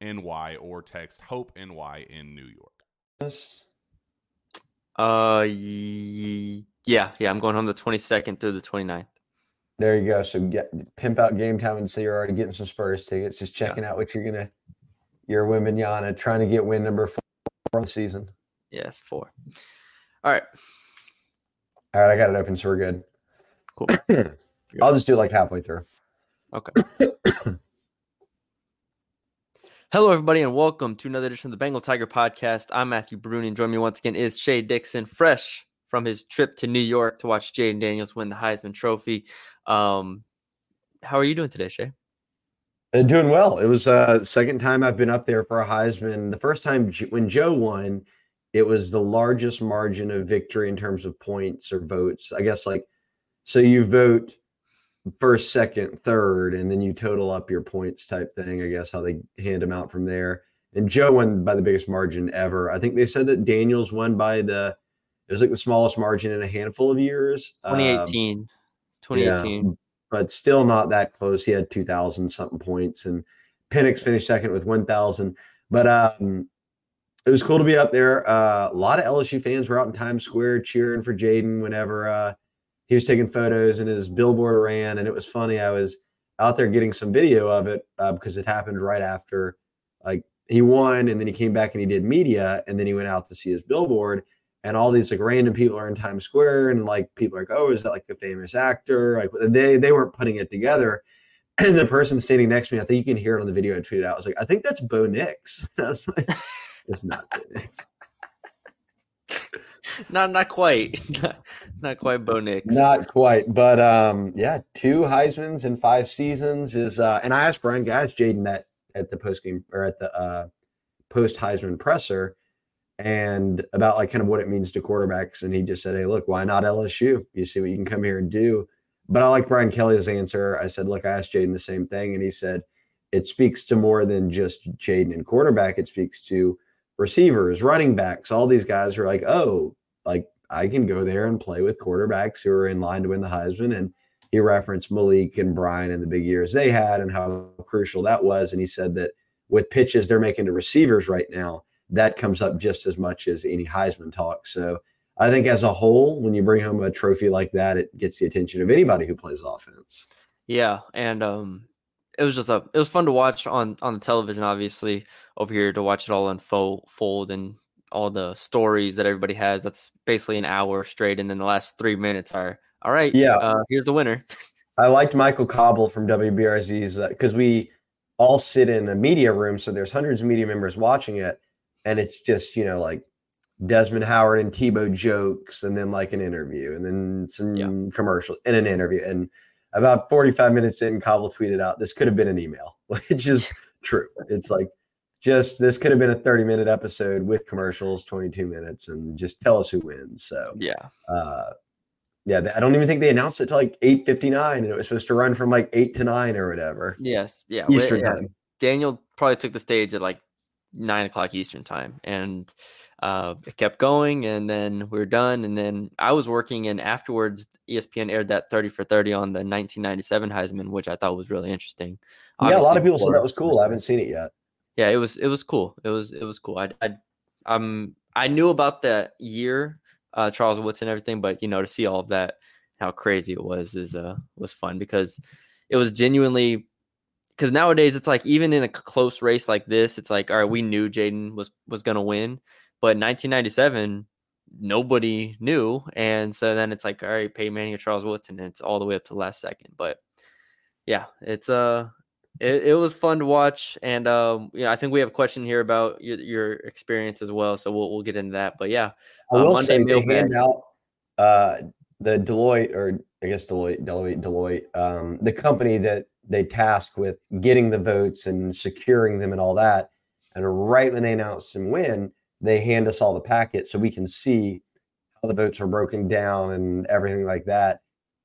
NY or text Hope NY in New York. Uh, yeah, yeah. I'm going home the 22nd through the 29th. There you go. So get pimp out game time and say you're already getting some Spurs tickets. Just checking yeah. out what you're gonna. You're Yana trying to get win number four of the season. Yes, four. All right. All right, I got it open, so we're good. Cool. I'll just do like halfway through. Okay. Hello, everybody, and welcome to another edition of the Bengal Tiger Podcast. I'm Matthew Brune, and joining me once again is Shea Dixon, fresh from his trip to New York to watch Jayden Daniels win the Heisman Trophy. Um, how are you doing today, Shea? Uh, doing well. It was uh second time I've been up there for a Heisman. The first time when Joe won, it was the largest margin of victory in terms of points or votes. I guess like so you vote first, second, third, and then you total up your points type thing. I guess how they hand them out from there. And Joe won by the biggest margin ever. I think they said that Daniels won by the it was like the smallest margin in a handful of years. 2018. Um, 2018. Yeah, but still not that close. He had 2,000 something points, and Penix finished second with 1,000. But um, it was cool to be up there. Uh, a lot of LSU fans were out in Times Square cheering for Jayden whenever uh, he was taking photos and his billboard ran and it was funny i was out there getting some video of it uh, because it happened right after like he won and then he came back and he did media and then he went out to see his billboard and all these like random people are in times square and like people are like oh is that like a famous actor? Like they they weren't putting it together. And the person standing next to me i think you can hear it on the video i tweeted out i was like i think that's bo nix. That's like it's not bo nix not not quite, not, not quite Bo Nix. Not quite, but um, yeah, two Heisman's in five seasons is. Uh, and I asked Brian Guys, Jayden, that at the post game or at the uh, post Heisman presser, and about like kind of what it means to quarterbacks, and he just said, "Hey, look, why not LSU? You see what you can come here and do." But I like Brian Kelly's answer. I said, "Look, I asked Jayden the same thing, and he said." It speaks to more than just Jayden and quarterback. It speaks to receivers, running backs, all these guys are like, oh, like I can go there and play with quarterbacks who are in line to win the Heisman. And he referenced Malik and Brian and the big years they had and how crucial that was. And he said that with pitches they're making to receivers right now, that comes up just as much as any Heisman talk. So I think as a whole, when you bring home a trophy like that, it gets the attention of anybody who plays offense. Yeah, and um, it was just a it was fun to watch on on the television, obviously over here to watch it all unfold and all the stories that everybody has. That's basically an hour straight, and then the last three minutes are all right. Yeah, uh, here's the winner. I liked Michael Cauble from WBRZ's because uh, we all sit in a media room, so there's hundreds of media members watching it, and it's just you know like Desmond Howard and Tebow jokes, and then like an interview, and then some yeah. commercial and an interview, and about 45 minutes in, Cauble tweeted out, "This could have been an email," which is true. It's like just this could have been a 30 minute episode with commercials 22 minutes and just tell us who wins. So yeah. uh yeah i don't even think they announced it to like 8.59 and it was supposed to run from like 8 to 9 or whatever. Yes. Yeah eastern yeah. time. Daniel probably took the stage at like 9 o'clock eastern time and uh it kept going and then we were done and then i was working and afterwards espn aired that 30 for 30 on the 1997 heisman which i thought was really interesting Obviously, yeah a lot of people said that was cool i haven't seen it yet yeah, it was it was cool. It was it was cool. I I um I knew about that year, uh, Charles Woodson and everything, but you know to see all of that, how crazy it was is uh was fun because it was genuinely because nowadays it's like even in a close race like this, it's like all right, we knew Jayden was was gonna win, but 1997 nobody knew, and so then it's like all right, Peyton Manning or Charles Woodson, and it's all the way up to the last second. But yeah, it's uh it, it was fun to watch, and um, yeah, I think we have a question here about your, your experience as well, so we'll we'll get into that. But yeah, I will uh, say they hand out uh, the Deloitte, or I guess Deloitte, Deloitte, Deloitte, um, the company that they tasked with getting the votes and securing them and all that. And right when they announce him win, they hand us all the packets so we can see how the votes are broken down and everything like that.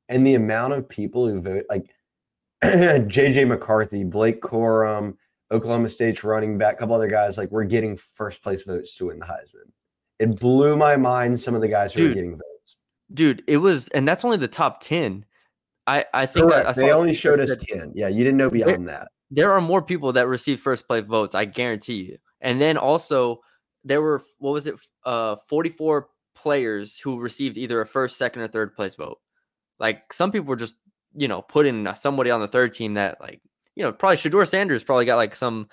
And the amount of people who vote, like JJ McCarthy, Blake Corum, Oklahoma State's running back, a couple other guys, like we're getting first place votes to win the Heisman. It blew my mind some of the guys who dude, were getting votes. Dude, it was, and that's only the top 10. I, I think I, I they only showed us 10. Yeah, you didn't know beyond there, that. There are more people that received first place votes, I guarantee you. And then also, there were, what was it, uh, 44 players who received either a first, second, or third place vote. Like some people were just you know, putting somebody on the third team that like, you know, probably Shedeur Sanders probably got like some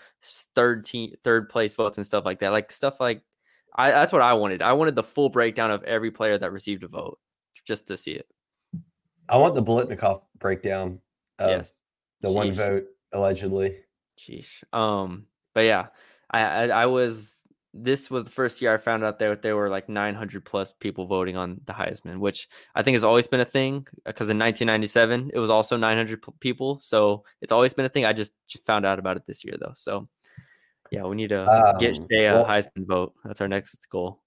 third team, third place votes and stuff like that. Like stuff like I that's what I wanted. I wanted the full breakdown of every player that received a vote just to see it. I want the Biletnikoff breakdown. yes. The Sheesh. one vote allegedly. Sheesh. Um, but yeah, I, I, I was this was the first year I found out that there were like 900 plus people voting on the Heisman, which I think has always been a thing because in 1997 it was also 900 p- people. So it's always been a thing. I just, just found out about it this year though. So yeah, we need to um, get a well, Heisman vote. That's our next goal.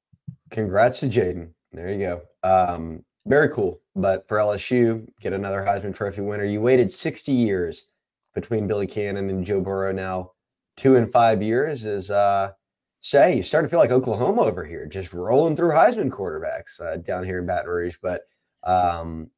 Congrats to Jayden. There you go. Um, very cool. But for LSU, get another Heisman Trophy winner. You waited 60 years between Billy Cannon and Joe Burrow. Now, two and five years is uh say you start to feel like Oklahoma over here, just rolling through Heisman quarterbacks uh, down here in Baton Rouge. But um,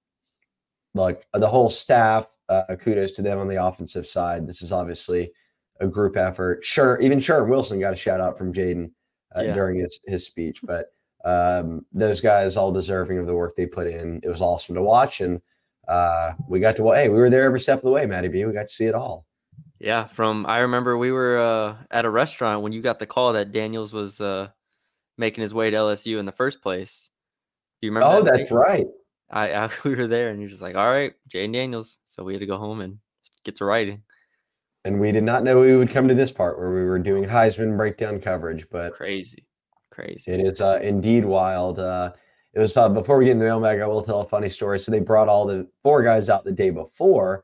like the whole staff, uh, kudos to them on the offensive side. This is obviously a group effort. Sure, even Sherm Wilson got a shout out from Jayden uh, yeah. during his, his speech, but um, those guys all deserving of the work they put in. It was awesome to watch, and uh, we got to hey, we were there every step of the way, Matty B. We got to see it all. Yeah, from I remember we were uh, at a restaurant when you got the call that Daniels was uh, making his way to LSU in the first place. Do you remember? Oh, that that's right. I, I, we were there, and you're just like, "All right, Jayden Daniels." So we had to go home and get to writing. And we did not know we would come to this part where we were doing Heisman breakdown coverage, but crazy, crazy. It is uh, indeed wild. Uh, it was uh, before we get in the mailbag. I will tell a funny story. So they brought all the four guys out the day before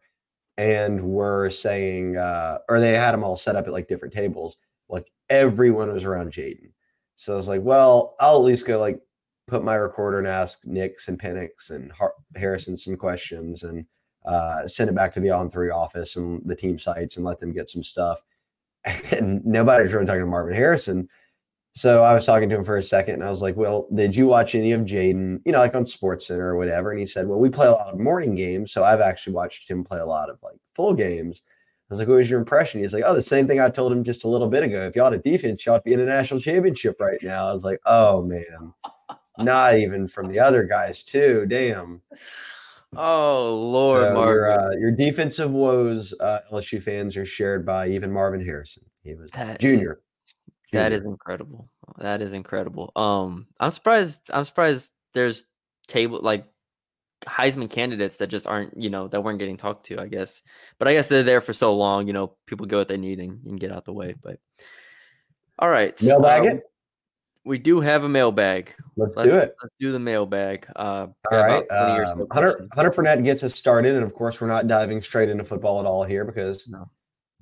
and were saying, uh, or they had them all set up at like different tables. Like everyone was around Jayden. So I was like, well, I'll at least go like put my recorder and ask Nix and Penix and Har- Harrison some questions and uh, send it back to the on three office and the team sites and let them get some stuff. And nobody's really talking to Marvin Harrison. So I was talking to him for a second and I was like, Well, did you watch any of Jayden, you know, like on Sports Center or whatever? And he said, Well, we play a lot of morning games. So I've actually watched him play a lot of like full games. I was like, What was your impression? He's like, Oh, the same thing I told him just a little bit ago. If y'all had a defense, y'all would be in a national championship right now. I was like, Oh man. Not even from the other guys, too. Damn. Oh Lord, so your, uh, your defensive woes, uh, LSU fans, are shared by even Marvin Harrison. He was that junior. Is- that is incredible. That is incredible. Um, I'm surprised. I'm surprised. There's table like Heisman candidates that just aren't, you know, that weren't getting talked to, I guess. But I guess they're there for so long, you know, people get what they need and, and get out the way. But all right. Mailbag um, it. We do have a mailbag. Let's, Let's do it. Let's do the mailbag. Uh, All right. about 20 or so Um, Hunter. Hunter Fournette gets us started. And of course, we're not diving straight into football at all here because No.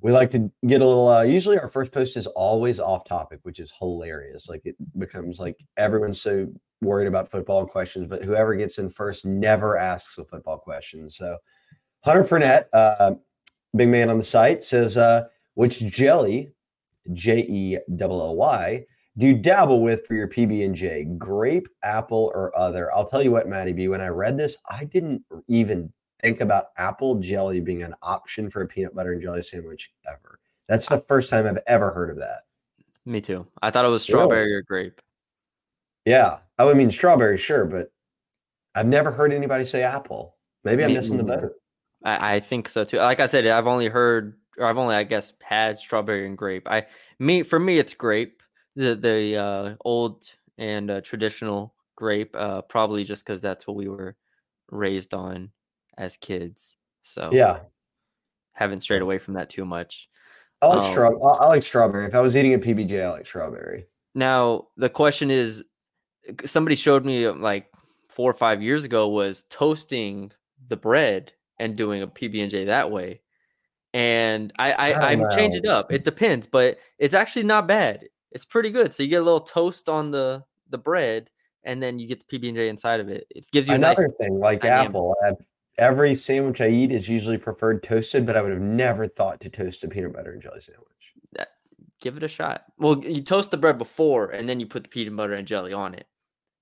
We like to get a little. Uh, usually, our first post is always off topic, which is hilarious. Like it becomes like everyone's so worried about football questions, but whoever gets in first never asks a football question. So, Hunter Fournette, uh, big man on the site, says, uh, which jelly, J E L L Y, do you dabble with for your PB and J? Grape, apple, or other? I'll tell you what, Matty B. When I read this, I didn't even think about apple jelly being an option for a peanut butter and jelly sandwich ever. That's the first time I've ever heard of that. Me too. I thought it was Really? strawberry or grape. Yeah, I would mean strawberry, sure, but I've never heard anybody say apple. Maybe I'm Me missing the boat. I, I think so too. Like I said, I've only heard, or I've only, I guess, had strawberry and grape. I me for me, it's grape, the the uh, old and uh, traditional grape. Uh, probably just because that's what we were raised on as kids. So Yeah, haven't strayed away from that too much. I like Um, straw. I I like strawberry. If I was eating a PBJ, I like strawberry. Now the question is, somebody showed me uh, like four or five years ago was toasting the bread and doing a PB and J that way, and I I, I I change it up. It depends, but it's actually not bad. It's pretty good. So you get a little toast on the the bread, and then you get the PB and J inside of it. It gives you a nice. Another thing, like dynamic. apple, I've, every sandwich I eat is usually preferred toasted, but I would have never thought to toast a peanut butter and jelly sandwich. Give it a shot. Well, you toast the bread before, and then you put the peanut butter and jelly on it.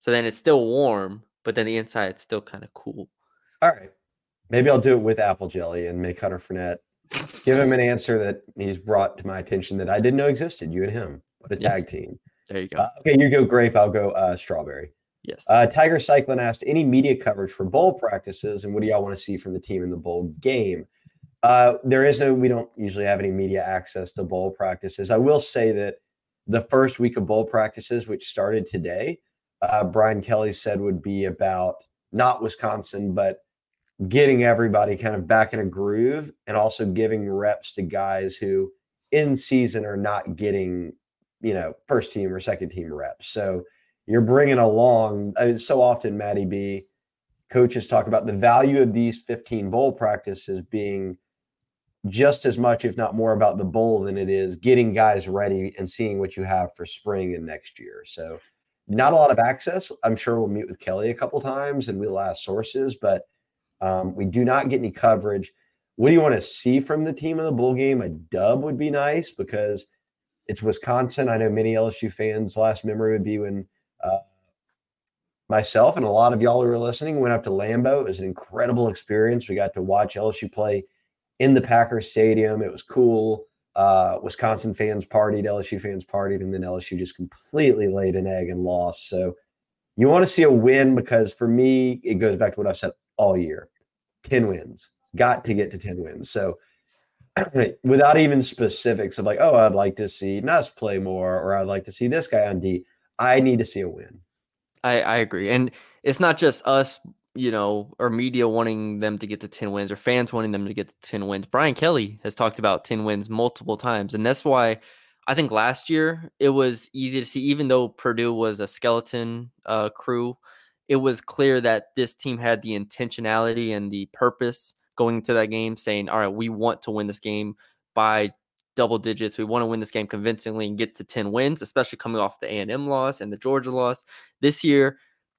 So then it's still warm, but then the inside inside's still kind of cool. All right. Maybe I'll do it with apple jelly and make Hunter Fournette give him an answer that he's brought to my attention that I didn't know existed. You and him. What a Yes. tag team. There you go. Uh, okay, you go grape. I'll go uh, strawberry. Yes. Uh, Tiger Cyclone asked any media coverage for bowl practices and what do y'all want to see from the team in the bowl game? Uh, there is no, we don't usually have any media access to bowl practices. I will say that the first week of bowl practices, which started today, uh, Brian Kelly said would be about not Wisconsin, but getting everybody kind of back in a groove and also giving reps to guys who in season are not getting, you know, first team or second team reps. So, you're bringing along I mean, so often Matty B coaches talk about the value of these 15 bowl practices being just as much if not more about the bowl than it is getting guys ready and seeing what you have for spring and next year. So not a lot of access. I'm sure we'll meet with kelly a couple times and we'll ask sources but um, we do not get any coverage. What do you want to see from the team in the bowl game? A dub would be nice because it's wisconsin. I know many lsu fans last memory would be when uh, myself and a lot of y'all who are listening went up to Lambeau. It was an incredible experience. We got to watch LSU play in the Packers Stadium. It was cool. Uh, Wisconsin fans partied, LSU fans partied, and then LSU just completely laid an egg and lost. So you want to see a win because for me, it goes back to what I've said all year 10 wins. Got to get to 10 wins. So without even specifics of like, oh, I'd like to see Nuss play more, or I'd like to see this guy on D, I need to see a win. I, I agree. And it's not just us, you know, or media wanting them to get to 10 wins or fans wanting them to get to 10 wins. Brian Kelly has talked about 10 wins multiple times. And that's why I think last year it was easy to see, even though Purdue was a skeleton uh, crew, it was clear that this team had the intentionality and the purpose going into that game, saying, all right, we want to win this game by double digits. We want to win this game convincingly and get to 10 wins, especially coming off the A&M loss and the Georgia loss. This year,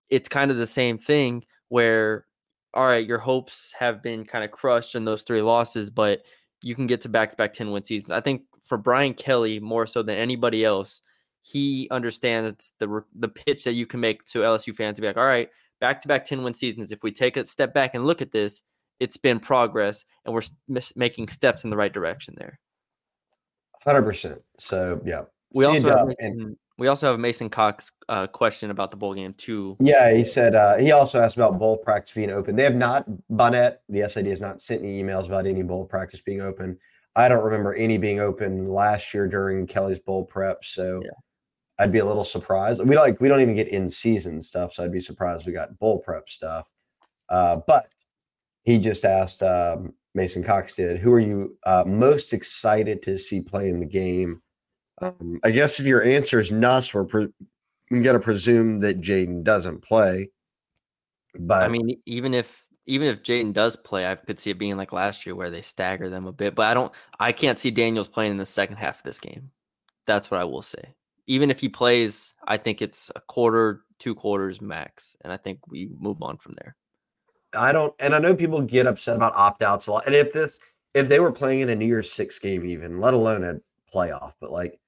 it's kind of the same thing where, all right, your hopes have been kind of crushed in those three losses, but you can get to back to back 10 win seasons. I think for Brian Kelly, more so than anybody else, he understands the the pitch that you can make to LSU fans to be like, all right, back to back 10 win seasons. If we take a step back and look at this, it's been progress and we're making steps in the right direction there. Hundred percent. So yeah, We also have dub, and- Mason, we also have Mason Cox uh, question about the bowl game too. yeah. He said uh, he also asked about bowl practice being open. They have not. Bonnette, the SID, has not sent any emails about any bowl practice being open. I don't remember any being open last year during Kelly's bowl prep. So Yeah. I'd be a little surprised. We don't like we don't even get in season stuff, so I'd be surprised we got bowl prep stuff. Uh, but he just asked um, Mason Cox did, who are you uh, most excited to see play in the game? Um, I guess if your answer is Nuss, we're to presume that Jayden doesn't play. But I mean, even if even if Jayden does play, I could see it being like last year where they stagger them a bit. But I don't, I can't see Daniels playing in the second half of this game. That's what I will say. Even if he plays, I think it's a quarter, two quarters max, and I think we move on from there. I don't, and I know people get upset about opt outs a lot. And if this, if they were playing in a New Year's Six game, even let alone a playoff, but like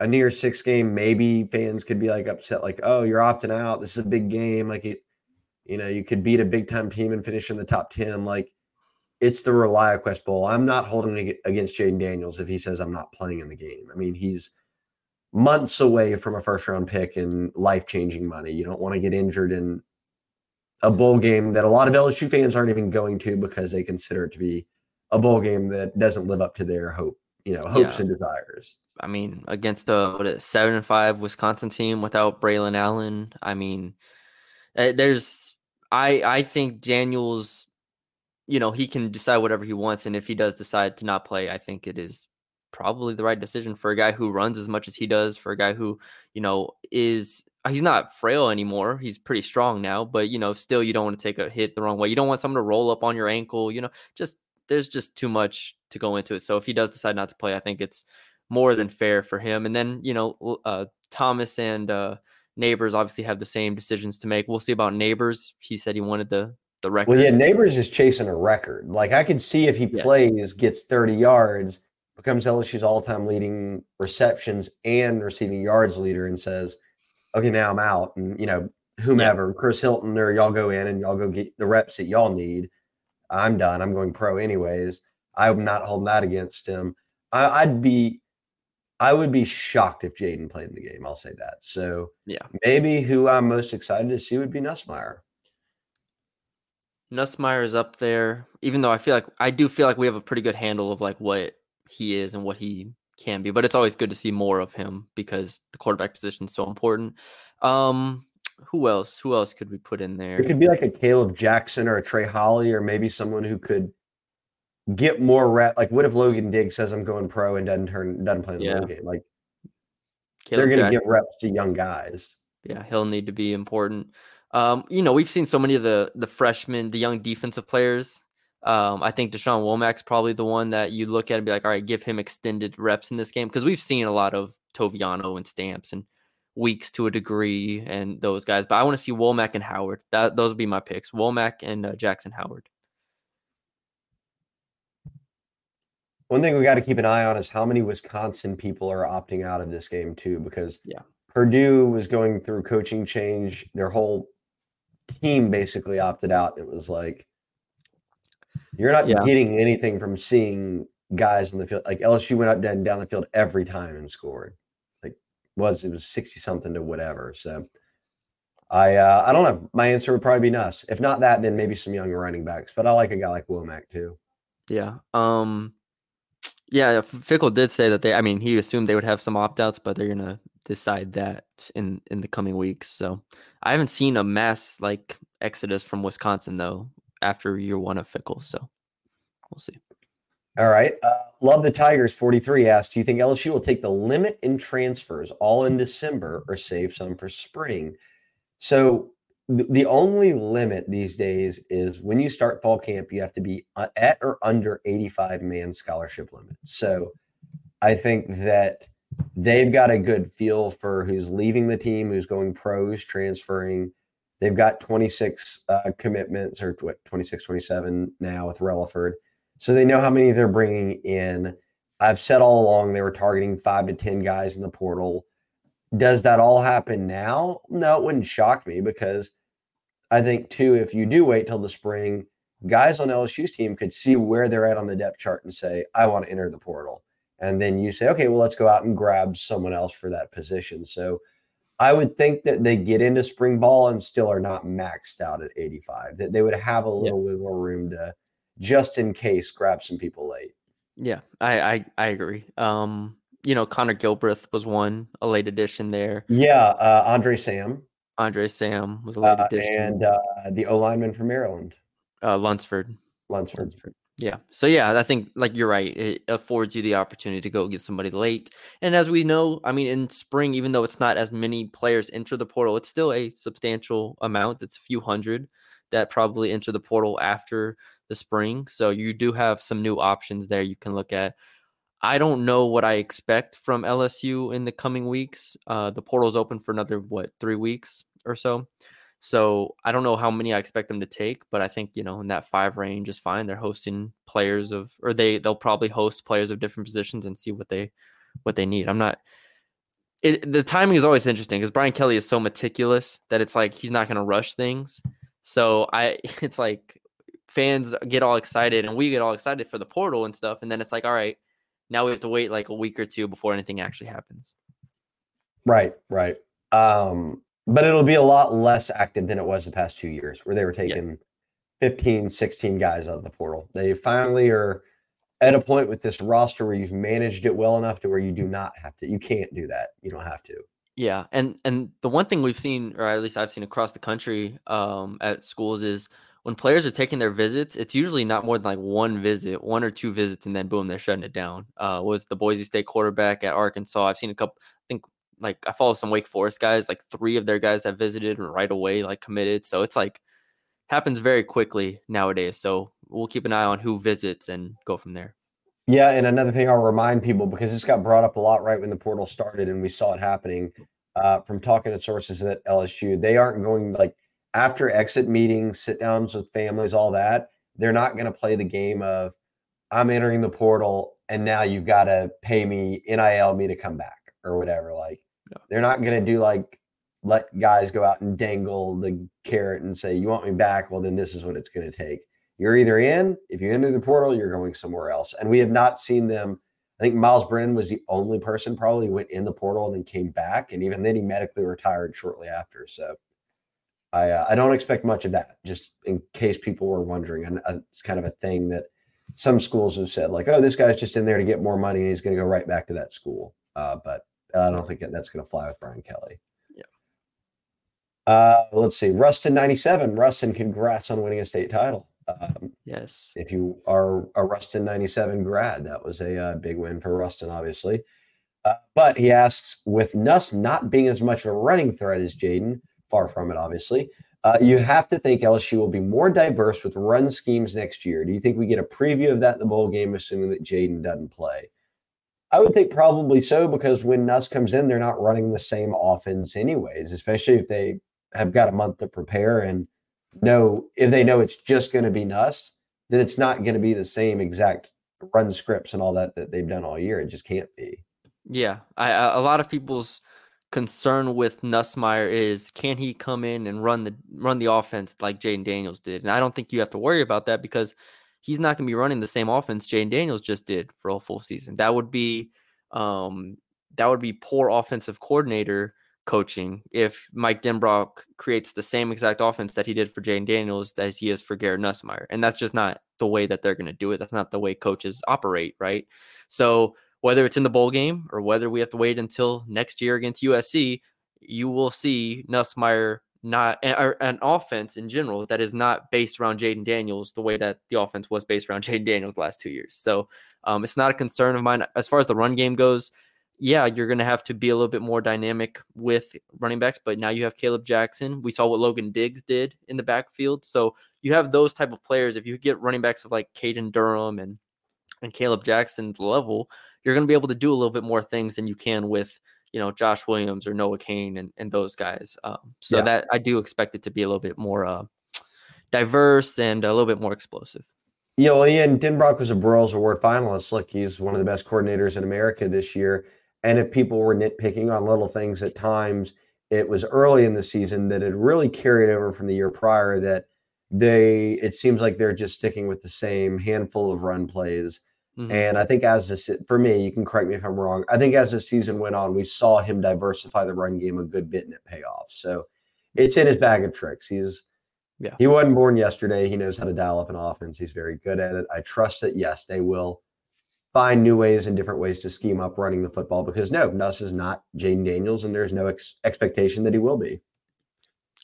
a New Year's Six game, maybe fans could be like upset, like, oh, you're opting out. This is a big game. Like it, you know, you could beat a big time team and finish in the top 10. Like it's the ReliaQuest Bowl. I'm not holding against Jayden Daniels if he says I'm not playing in the game. I mean, he's months away from a first round pick and life changing money. You don't want to get injured in a bowl game that a lot of LSU fans aren't even going to because they consider it to be a bowl game that doesn't live up to their hope, you know, hopes yeah. and desires. I mean, against a what is seven and five Wisconsin team without Braylon Allen. I mean, eh, there's I I think Daniels, you know, he can decide whatever he wants, and if he does decide to not play, I think it is probably the right decision for a guy who runs as much as he does, for a guy who you know is he's not frail anymore. He's pretty strong now, but you know, still you don't want to take a hit the wrong way. You don't want someone to roll up on your ankle. You know, just there's just too much to go into it. So if he does decide not to play, I think it's more than fair for him. And then you know, uh, Thomas and uh, Nabers obviously have the same decisions to make. We'll see about Nabers. He said he wanted the the record. Well, yeah, Nabers is chasing a record. Like I can see if he yeah. plays, gets 30 yards, becomes LSU's all-time leading receptions and receiving yards leader, and says, "Okay, now I'm out." And you know, whomever, yeah. Chris Hilton, or y'all go in and y'all go get the reps that y'all need. I'm done. I'm going pro anyways. I'm not holding that against him. I, I'd be I would be shocked if Jayden played in the game. I'll say that. So yeah, maybe who I'm most excited to see would be Nussmeier. Nussmeier is up there, even though I feel like I do feel like we have a pretty good handle of like what he is and what he can be. But it's always good to see more of him because the quarterback position is so important. Um, who else? Who else could we put in there? It could be like a Kaleb Jackson or a Trey Holly, or maybe someone who could get more rep. Like, what if Logan Diggs says I'm going pro and doesn't turn doesn't play the yeah. game? Like, Kaleb they're going to give reps to young guys. Yeah, he'll need to be important. Um, you know, we've seen so many of the the freshmen, the young defensive players. Um, I think Dashawn Womack's probably the one that you look at and be like, all right, give him extended reps in this game because we've seen a lot of Toviano and Stamps and Weeks to a degree and those guys. But I want to see Womack and Howard. That those would be my picks: Womack and uh, Jackson Howard. One thing we got to keep an eye on is how many Wisconsin people are opting out of this game too, because yeah, Purdue was going through coaching change. Their whole team basically opted out. It was like you're not yeah. getting anything from seeing guys in the field. Like LSU went up and down the field every time and scored. Like was it was sixty something to whatever. So I uh, I don't know. My answer would probably be Nuss. If not that, then maybe some young running backs. But I like a guy like Womack too. Yeah. Um yeah, Fickell did say that they. I mean, he assumed they would have some opt outs, but they're gonna decide that in in the coming weeks. So I haven't seen a mass like exodus from Wisconsin though after year one of Fickell. So we'll see. All right. Uh, Love the Tigers 43 asked, Do you think LSU will take the limit in transfers all in December or save some for spring? So the only limit these days is when you start fall camp, you have to be uh, at or under 85 man scholarship limit. So I think that they've got a good feel for who's leaving the team, who's going pros, transferring. They've got 26 uh, commitments or 26, 27 now with Relaford. So they know how many they're bringing in. I've said all along they were targeting five to 10 guys in the portal. Does that all happen now? No, it wouldn't shock me because I think too, if you do wait till the spring, guys on LSU's team could see where they're at on the depth chart and say, I want to enter the portal. And then you say, okay, well, let's go out and grab someone else for that position. So I would think that they get into spring ball and still are not maxed out at 85, that they would have a little yeah. wiggle room to just in case grab some people late. Yeah, I, I, I agree. Um, you know, Connor Gilbreth was one, a late addition there. Yeah, uh, Andre Sam. Andre Sam was a late uh, addition. and uh, the O lineman from Maryland, uh, Lunsford. Lunsford. Lunsford. Yeah. So yeah, I think like you're right. It affords you the opportunity to go get somebody late. And as we know, I mean, in spring, even though it's not as many players enter the portal, it's still a substantial amount. It's a few hundred that probably enter the portal after the spring. So you do have some new options there you can look at. I don't know what I expect from LSU in the coming weeks. Uh, the portal's open for another what three weeks or so. So I don't know how many I expect them to take, but I think you know in that five range is fine. They're hosting players of, or they they'll probably host players of different positions and see what they what they need. I'm not. It, the timing is always interesting because Brian Kelly is so meticulous that it's like he's not going to rush things. So I, it's like fans get all excited and we get all excited for the portal and stuff, and then it's like, all right, now we have to wait like a week or two before anything actually happens. Right, right. Um, but it'll be a lot less active than it was the past two years where they were taking yes. 15 16 guys out of the portal. They finally are at a point with this roster where you've managed it well enough to where you do not have to you can't do that you don't have to. Yeah and and the one thing we've seen or at least i've seen across the country um, at schools is when players are taking their visits it's usually not more than like one visit one or two visits and then boom they're shutting it down. Uh, was the boise state quarterback at arkansas i've seen a couple i think like I follow some Wake Forest guys, like three of their guys that visited right away, like committed. So it's like happens very quickly nowadays. So we'll keep an eye on who visits and go from there. Yeah, and another thing I'll remind people because this got brought up a lot right when the portal started, and we saw it happening uh, from talking to sources at LSU. They aren't going like after exit meetings, sit downs with families, all that. They're not going to play the game of I'm entering the portal, and now you've got to pay me NIL me to come back or whatever. Like They're not going to do like let guys go out and dangle the carrot and say, "You want me back? Well, then this is what it's going to take." You're either in. If you enter the portal, you're going somewhere else. And we have not seen them. I think Myles Brennan was the only person probably went in the portal and then came back, and even then he medically retired shortly after. So I uh, I don't expect much of that. Just in case people were wondering, and uh, it's kind of a thing that some schools have said, like, "Oh, this guy's just in there to get more money, and he's going to go right back to that school." Uh, but I don't think that's going to fly with Brian Kelly. Yeah. Uh, let's see. Ruston 97. Ruston, congrats on winning a state title. Um, yes. If you are a Ruston 97 grad, that was a uh, big win for Ruston, obviously. Uh, but he asks, with Nuss not being as much of a running threat as Jayden, far from it, obviously, uh, you have to think LSU will be more diverse with run schemes next year. Do you think we get a preview of that in the bowl game, assuming that Jayden doesn't play? I would think probably so because when Nuss comes in, they're not running the same offense anyways, especially if they have got a month to prepare and know if they know it's just going to be Nuss, then it's not going to be the same exact run scripts and all that that they've done all year. It just can't be. Yeah, I, a lot of people's concern with Nussmeier is can he come in and run the run the offense like Jayden Daniels did, and I don't think you have to worry about that because he's not going to be running the same offense Jayden Daniels just did for a full season. That would be um, that would be poor offensive coordinator coaching if Mike Denbrock creates the same exact offense that he did for Jayden Daniels as he is for Garrett Nussmeier. And that's just not the way that they're going to do it. That's not the way coaches operate, right? So whether it's in the bowl game or whether we have to wait until next year against USC, you will see Nussmeier not an offense in general that is not based around Jayden Daniels the way that the offense was based around Jayden Daniels the last two years. So um, it's not a concern of mine as far as the run game goes. Yeah, you're going to have to be a little bit more dynamic with running backs, but now you have Kaleb Jackson. We saw what Logan Diggs did in the backfield, so you have those type of players. If you get running backs of like Caden Durham and and Kaleb Jackson's level, you're going to be able to do a little bit more things than you can with you know Josh Williams or Noah Cain and, and those guys. Um, so yeah. that I do expect it to be a little bit more uh, diverse and a little bit more explosive. Yeah, well, Ian Denbrock was a Broyles Award finalist. Look, he's one of the best coordinators in America this year. And if people were nitpicking on little things at times, it was early in the season that had really carried over from the year prior that they it seems like they're just sticking with the same handful of run plays Mm-hmm. And I think as this, for me, you can correct me if I'm wrong. I think as the season went on, we saw him diversify the run game a good bit and it pay off. So it's in his bag of tricks. He's, yeah, he wasn't born yesterday. He knows how to dial up an offense. He's very good at it. I trust that, yes, they will find new ways and different ways to scheme up running the football because no, Nuss is not Jayden Daniels and there's no ex- expectation that he will be.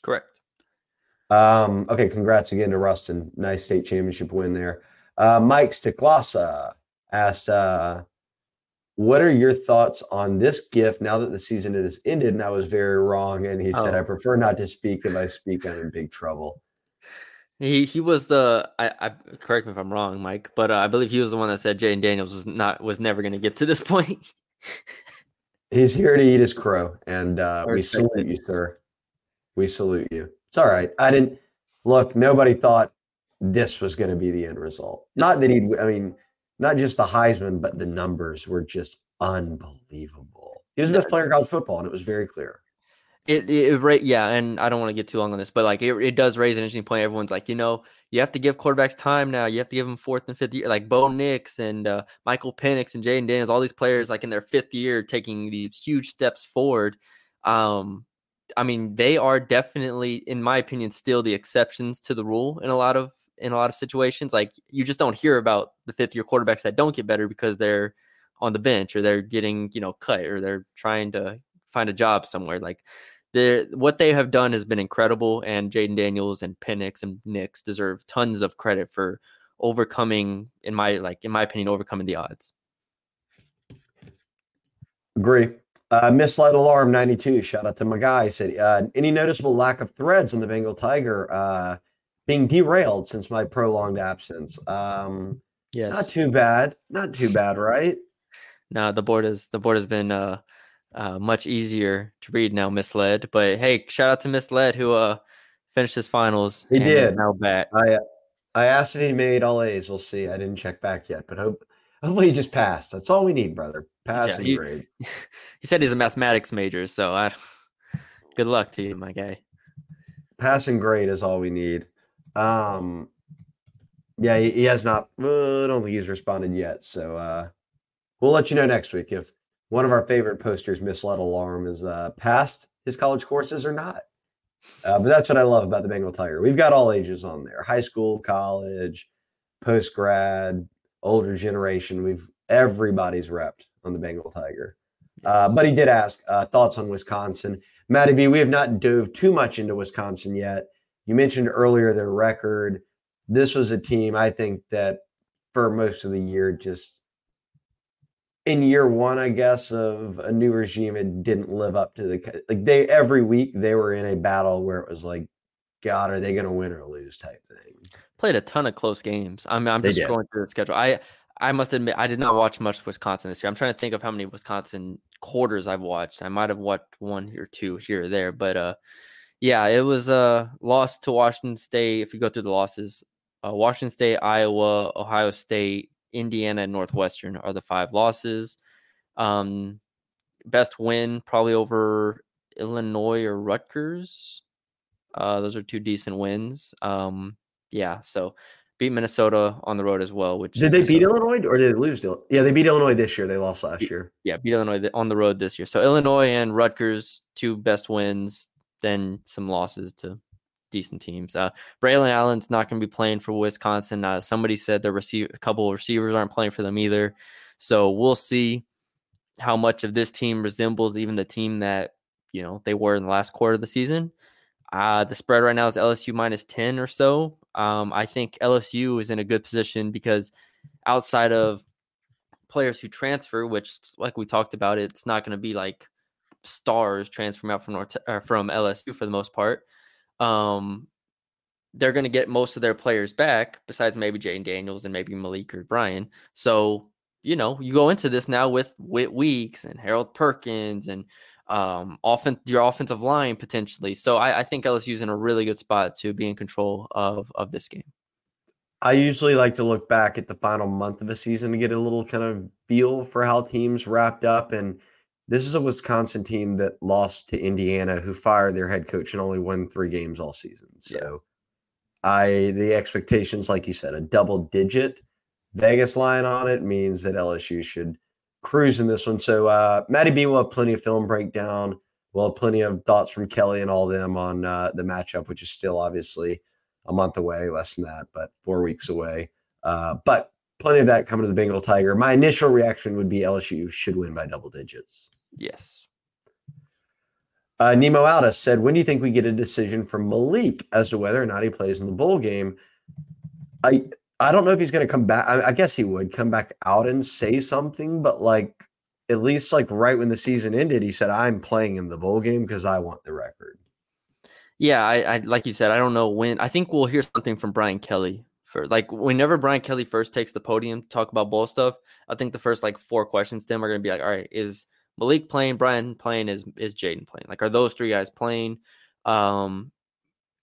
Correct. Um, okay, congrats again to Ruston. Nice state championship win there. Uh, Mike Stiklasa asked, uh, what are your thoughts on this gift now that the season has ended? And I was very wrong. And he said, Oh. I prefer not to speak. If I speak, I'm in big trouble. He he was the I, I correct me if I'm wrong, Mike, but uh, I believe he was the one that said Jayden Daniels was not was never going to get to this point. He's here to eat his crow. And uh, we salute you, sir. We salute you. It's all right. I didn't look, nobody thought this was going to be the end result. Not that he'd, I mean, not just the Heisman, but the numbers were just unbelievable. He was the best player in college football, and it was very clear. It, it, it yeah, and I don't want to get too long on this, but like it, it does raise an interesting point. Everyone's like, you know, you have to give quarterbacks time now. You have to give them fourth and fifth year, like Bo Nix and uh, Michael Penix and Jayden Daniels, all these players like in their fifth year taking these huge steps forward. Um, I mean, they are definitely, in my opinion, still the exceptions to the rule in a lot of in a lot of situations. Like you just don't hear about the fifth year quarterbacks that don't get better because they're on the bench or they're getting you know cut or they're trying to find a job somewhere. Like the what they have done has been incredible, and Jayden Daniels and Penix and Nix deserve tons of credit for overcoming, in my like in my opinion, overcoming the odds. Agree. Uh, Misled Alarm 92, shout out to my guy, said, uh, any noticeable lack of threads on the Bengal Tiger uh, being derailed since my prolonged absence? Um, Yes. Not too bad. Not too bad, right? No, the board is the board has been uh, uh much easier to read now. Misled, but hey, shout out to Misled who uh finished his finals. He did. now back. I I asked if he made all A's. We'll see. I didn't check back yet, but hope hopefully he just passed. That's all we need, brother. Passing he- grade. He said he's a mathematics major, so I good luck to you, my guy. Passing grade is all we need. Um, yeah, he, he has not. uh, I don't think he's responded yet. So uh, we'll let you know next week if one of our favorite posters, Misled Alarm, is uh, passed his college courses or not. Uh, but that's what I love about the Bengal Tiger. We've got all ages on there: high school, college, post grad, older generation. We've everybody's repped on the Bengal Tiger. Uh, but he did ask uh, thoughts on Wisconsin. Matty B, we have not dove too much into Wisconsin yet. You mentioned earlier their record. This was a team I think that for most of the year, just in year one, I guess, of a new regime, it didn't live up to the like they every week they were in a battle where it was like, God, are they going to win or lose type thing. Played a ton of close games. I'm I'm just going through the schedule. I I must admit I did not watch much Wisconsin this year. I'm trying to think of how many Wisconsin quarters I've watched. I might have watched one or two here or there, but uh yeah, it was a loss to Washington State. If you go through the losses, uh, Washington State, Iowa, Ohio State, Indiana, and Northwestern are the five losses. Um, best win probably over Illinois or Rutgers. Uh, those are two decent wins. Um, yeah, so beat Minnesota on the road as well. Which Did they is beat Illinois or did they lose? to- Yeah, they beat Illinois this year. They lost last year. Yeah, beat Illinois on the road this year. So Illinois and Rutgers, two best wins, then some losses to decent teams. Uh, Braylon Allen's not going to be playing for Wisconsin. Uh, somebody said the receive a couple of receivers aren't playing for them either. So we'll see how much of this team resembles even the team that you know they were in the last quarter of the season. Uh, the spread right now is LSU minus 10 or so. Um, I think LSU is in a good position because outside of players who transfer, which, like we talked about, it's not going to be like stars transferring out from North or from LSU for the most part. Um, they're going to get most of their players back, besides maybe Jane Daniels and maybe Malik or Brian. So you know, you go into this now with Whit Weeks and Harold Perkins and um, often your offensive line potentially. So I, I think LSU's in a really good spot to be in control of of this game. I usually like to look back at the final month of a season to get a little kind of feel for how teams wrapped up. And this is a Wisconsin team that lost to Indiana, who fired their head coach and only won three games all season. Yeah. So I the expectations, like you said, a double digit Vegas line on it means that LSU should cruise in this one. So uh Matty B will have plenty of film breakdown. We'll have plenty of thoughts from Kelly and all them on uh, the matchup, which is still obviously a month away, less than that, but four weeks away. Uh, but plenty of that coming to the Bengal Tiger. My initial reaction would be LSU should win by double digits. Yes. Uh, Nemo Alda said, "When do you think we get a decision from Malik as to whether or not he plays in the bowl game?" I I don't know if he's going to come back. I, I, guess he would come back out and say something, but like at least like right when the season ended, he said, "I'm playing in the bowl game because I want the record." Yeah, I, I like you said, I don't know when. I think we'll hear something from Brian Kelly for like whenever Brian Kelly first takes the podium to talk about bowl stuff. I think the first like four questions to him are going to be like, "All right, is Malik playing, Brian playing, is is Jayden playing? Like, are those three guys playing?" Um,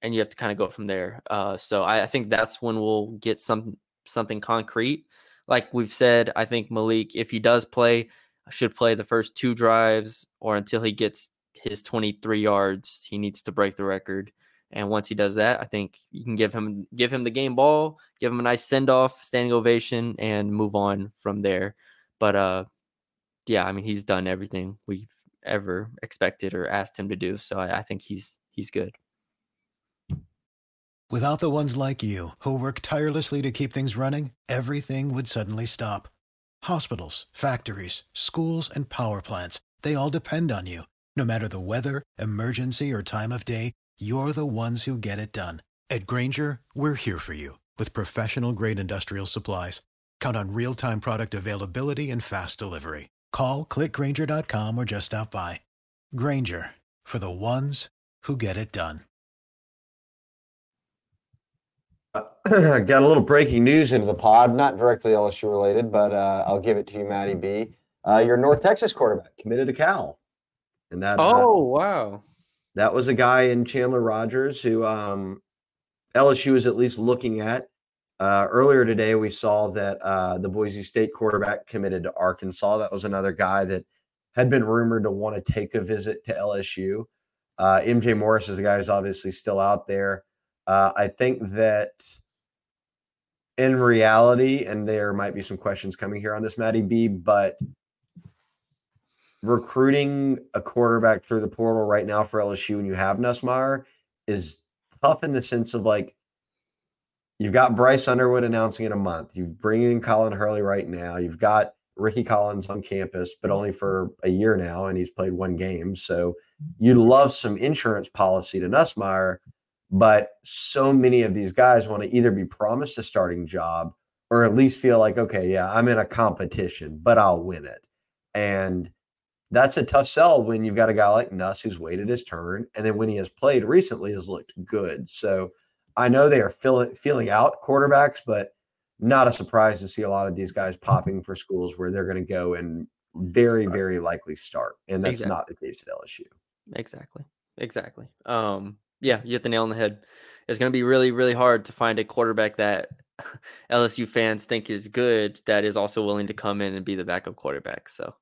and you have to kind of go from there. Uh, so I, I think that's when we'll get some something concrete. Like we've said, I think Malik, if he does play, should play the first two drives or until he gets his 23 yards. He needs to break the record. And once he does that, I think you can give him give him the game ball, give him a nice send off, standing ovation, and move on from there. But uh, yeah, I mean he's done everything we've ever expected or asked him to do. So I, I think he's he's good. Without the ones like you who work tirelessly to keep things running, everything would suddenly stop. Hospitals, factories, schools, and power plants—they all depend on you. No matter the weather, emergency, or time of day, you're the ones who get it done. At Grainger, we're here for you with professional grade industrial supplies. Count on real time product availability and fast delivery. Call clickgrainger.com or just stop by. Grainger for the ones who get it done. I got a little breaking news into the pod, not directly LSU related, but uh, I'll give it to you, Maddie B. Uh, your North Texas quarterback committed to Cal. And that uh, oh uh, wow, that was a guy in Chandler Rogers who um, LSU is at least looking at. Uh, earlier today, we saw that uh, the Boise State quarterback committed to Arkansas. That was another guy that had been rumored to want to take a visit to LSU. Uh, MJ Morris is a guy who's obviously still out there. Uh, I think that in reality, and there might be some questions coming here on this, Maddie B, but recruiting a quarterback through the portal right now for LSU and you have Nussmeier is tough in the sense of like you've got Bryce Underwood announcing in a month. You've bringing in Colin Hurley right now. You've got Rickie Collins on campus, but only for a year now, and he's played one game. So you'd love some insurance policy to Nussmeier, but so many of these guys want to either be promised a starting job or at least feel like, okay, yeah, I'm in a competition, but I'll win it. And that's a tough sell when you've got a guy like Nuss who's waited his turn, and then when he has played recently has looked good. So I know they are feeling feeling out quarterbacks, but not a surprise to see a lot of these guys popping for schools where they're going to go and very very likely start, and that's exactly. not the case at LSU. Exactly, exactly. Um, yeah, you hit the nail on the head. It's going to be really really hard to find a quarterback that LSU fans think is good that is also willing to come in and be the backup quarterback. So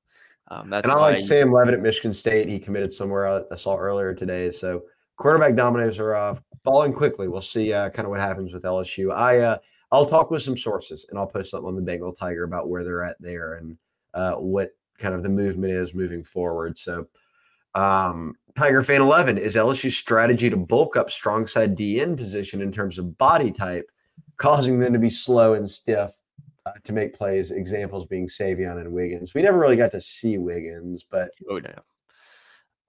um, that's and I like Sam Leavitt at Michigan State. He committed somewhere I saw earlier today. So quarterback dominoes are uh, falling quickly. We'll see uh, kind of what happens with LSU. I uh, I'll talk with some sources and I'll post something on the Bengal Tiger about where they're at there and uh, what kind of the movement is moving forward. So, um, Tiger fan 11 is LSU's strategy to bulk up strong side DN position in terms of body type, causing them to be slow and stiff uh, to make plays. Examples being Savion and Wiggins. We never really got to see Wiggins, but oh no,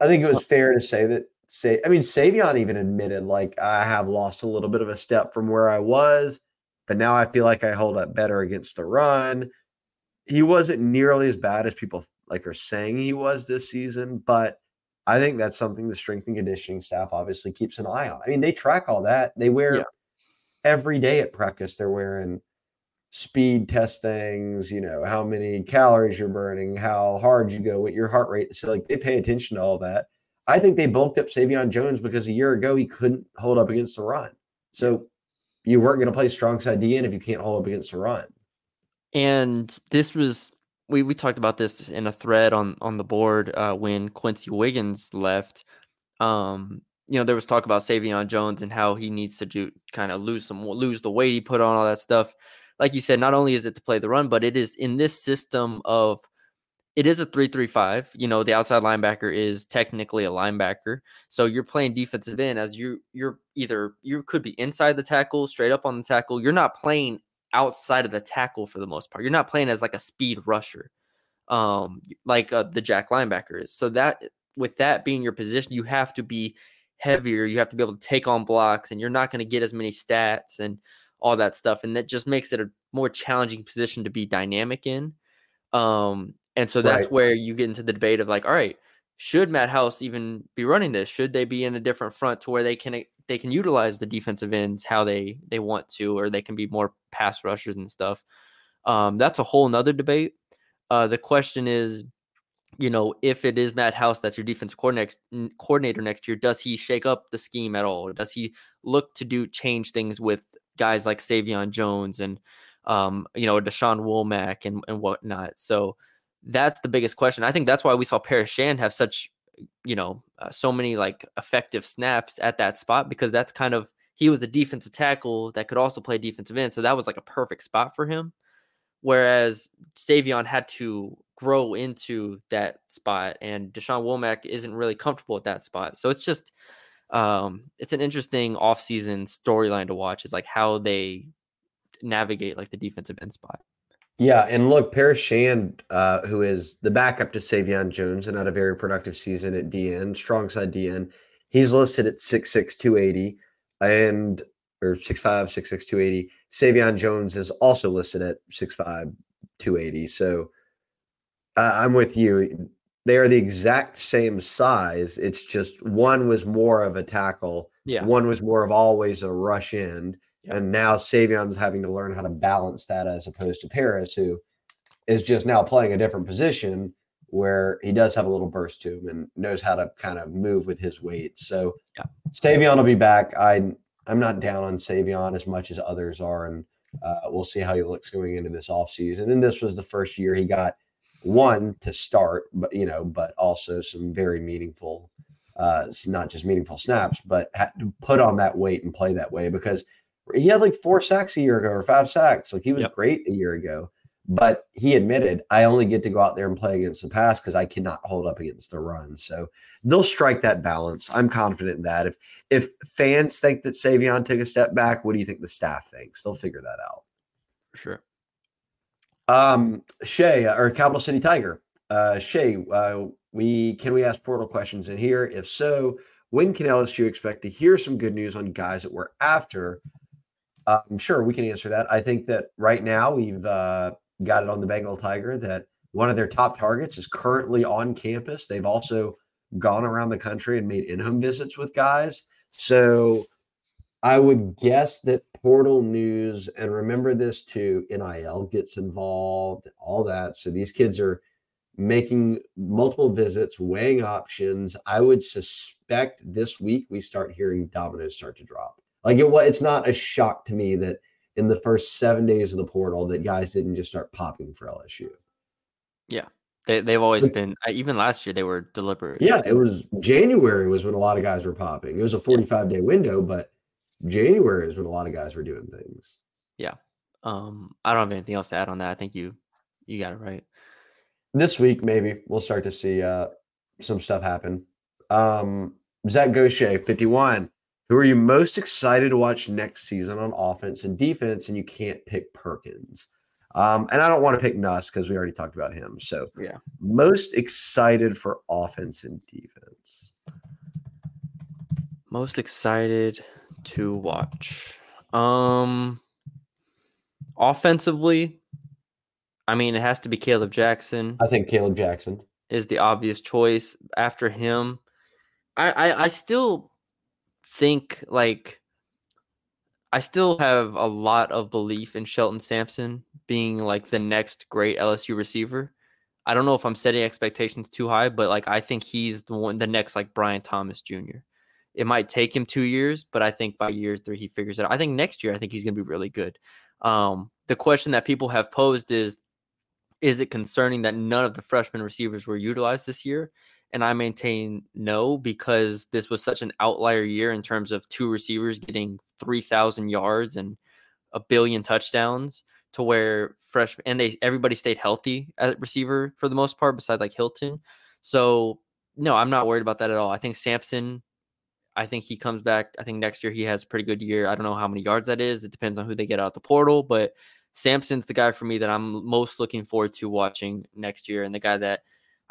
I think it was fair to say that. Say, I mean, Savion even admitted like I have lost a little bit of a step from where I was, but now I feel like I hold up better against the run. He wasn't nearly as bad as people like are saying he was this season, but I think that's something the strength and conditioning staff obviously keeps an eye on. I mean, they track all that. They wear yeah. every day at practice. They're wearing speed test things, you know, how many calories you're burning, how hard you go, what your heart rate. So like they pay attention to all that. I think they bulked up Savion Jones because a year ago he couldn't hold up against the run. So you weren't going to play strong side DN if you can't hold up against the run. And this was we we talked about this in a thread on on the board uh, when Quency Wiggins left. Um, you know, there was talk about Savion Jones and how he needs to do kind of lose some lose the weight he put on all that stuff like you said, not only is it to play the run, but it is in this system of it is a 3-3-5. You know, the outside linebacker is technically a linebacker. So you're playing defensive end as you you're either you could be inside the tackle, straight up on the tackle. You're not playing outside of the tackle for the most part. You're not playing as like a speed rusher. Um like uh, the jack linebacker is. So that with that being your position, you have to be heavier. You have to be able to take on blocks, and you're not going to get as many stats and all that stuff. And that just makes it a more challenging position to be dynamic in. Um, and so that's Right. where you get into the debate of like, all right, should Matt House even be running this? Should they be in a different front to where they can they can utilize the defensive ends how they they want to, or they can be more pass rushers and stuff. Um, that's a whole nother debate. Uh, the question is, you know, if it is Matt House that's your defensive coordinator coordinator next year, does he shake up the scheme at all? Does he look to do change things with guys like Savion Jones and um, you know, Dashawn Womack and, and whatnot? So that's the biggest question. I think that's why we saw Paris Shand have such, you know, uh, so many like effective snaps at that spot because that's kind of he was a defensive tackle that could also play defensive end. So that was like a perfect spot for him. Whereas Savion had to grow into that spot, and Dashawn Womack isn't really comfortable at that spot. So it's just, um, it's an interesting offseason storyline to watch. Is like how they navigate like the defensive end spot. Yeah, and look, Paris Shand, uh, who is the backup to Savion Jones and had a very productive season at DN, strong side DN. He's listed at 6'6", 280, and or 6'5", 6'6", 280. Savion Jones is also listed at 6'5", 280. So uh, I'm with you. They are the exact same size. It's just one was more of a tackle. Yeah. One was more of always a rush end. And now Savion's having to learn how to balance that as opposed to Paris, who is just now playing a different position where he does have a little burst to him and knows how to kind of move with his weight. So Yeah. Savion will be back. I I'm not down on Savion as much as others are, and uh, we'll see how he looks going into this offseason. And this was the first year he got one to start, but you know, but also some very meaningful, uh, not just meaningful snaps, but had to put on that weight and play that way because he had like four sacks a year ago or five sacks. Like he was Yep. great a year ago, but he admitted I only get to go out there and play against the pass because I cannot hold up against the run. So they'll strike that balance. I'm confident in that. If if fans think that Savion took a step back, what do you think the staff thinks? They'll figure that out. For sure. Um, Shea or Capital City Tiger. Uh, Shea, uh, we can we ask portal questions in here? If so, when can LSU expect to hear some good news on guys that we're after? I'm sure we can answer that. I think that right now we've uh, got it on the Bengal Tiger that one of their top targets is currently on campus. They've also gone around the country and made in-home visits with guys. So I would guess that portal news, and remember this too, NIL gets involved, all that. So these kids are making multiple visits, weighing options. I would suspect this week we start hearing dominoes start to drop. Like it was, it's not a shock to me that in the first seven days of the portal that guys didn't just start popping for LSU. Yeah. They they've always Like- been uh, even last year they were deliberate. Yeah, it was January was when a lot of guys were popping. It was a 45 day window, but January is when a lot of guys were doing things. Yeah. Um, I don't have anything else to add on that. I think you you got it right. this week maybe we'll start to see uh some stuff happen um zach gaucher 51 who are you most excited to watch next season on offense and defense and you can't pick perkins um and i don't want to pick nuss because we already talked about him so Yeah. most excited for offense and defense Most excited to watch. Um offensively, I mean it has to be Kaleb Jackson i think kaleb jackson is the obvious choice. After him, I I, I still think like I still have a lot of belief in Shelton Sampson being like the next great LSU receiver. I don't know if I'm setting expectations too high, but like I think he's the one, the next like Brian Thomas Jr. It might take him two years, but I think by year three he figures it out. I think next year I think he's going to be really good. Um, the question that people have posed is, is it concerning that none of the freshman receivers were utilized this year? And I maintain no, because this was such an outlier year in terms of two receivers getting 3,000 yards and a billion touchdowns to where fresh and they everybody stayed healthy at receiver for the most part, besides like Hilton. So no, I'm not worried about that at all. I think Sampson, I think he comes back. I think next year he has a pretty good year. I don't know how many yards that is. It depends on who they get out the portal, but Sampson's the guy for me that I'm most looking forward to watching next year, and the guy that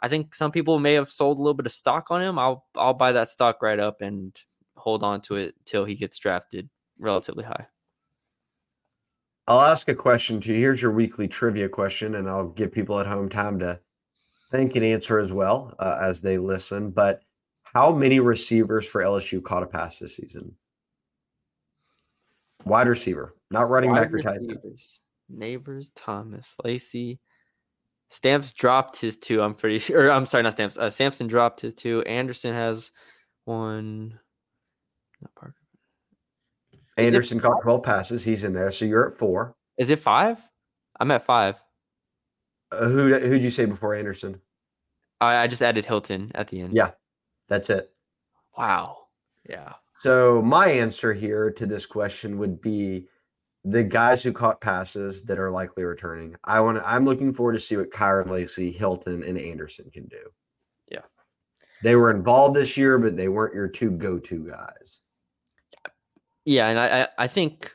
I think some people may have sold a little bit of stock on him. I'll I'll buy that stock right up and hold on to it till he gets drafted relatively high. I'll ask a question to you. Here's your weekly trivia question, and I'll give people at home time to think and answer as well uh, as they listen. But how many receivers for LSU caught a pass this season? Wide receiver, not running Wide back or tight end. Nabers, Thomas, Lacy. Stamps dropped his two. I'm pretty sure. I'm sorry, not Stamps. Uh, Sampson dropped his two. Anderson has one. Not Parker. It Anderson caught 12 passes. He's in there. So you're at four. Is it five? I'm at five. Uh, who who'd you say before Anderson? I, I just added Hilton at the end. Yeah, that's it. Wow. Yeah. So my answer here to this question would be the guys who caught passes that are likely returning. I want I'm looking forward to see what Kyren Lacy, Hilton, and Anderson can do. Yeah. They were involved this year, but they weren't your two go-to guys. Yeah, and I I, I think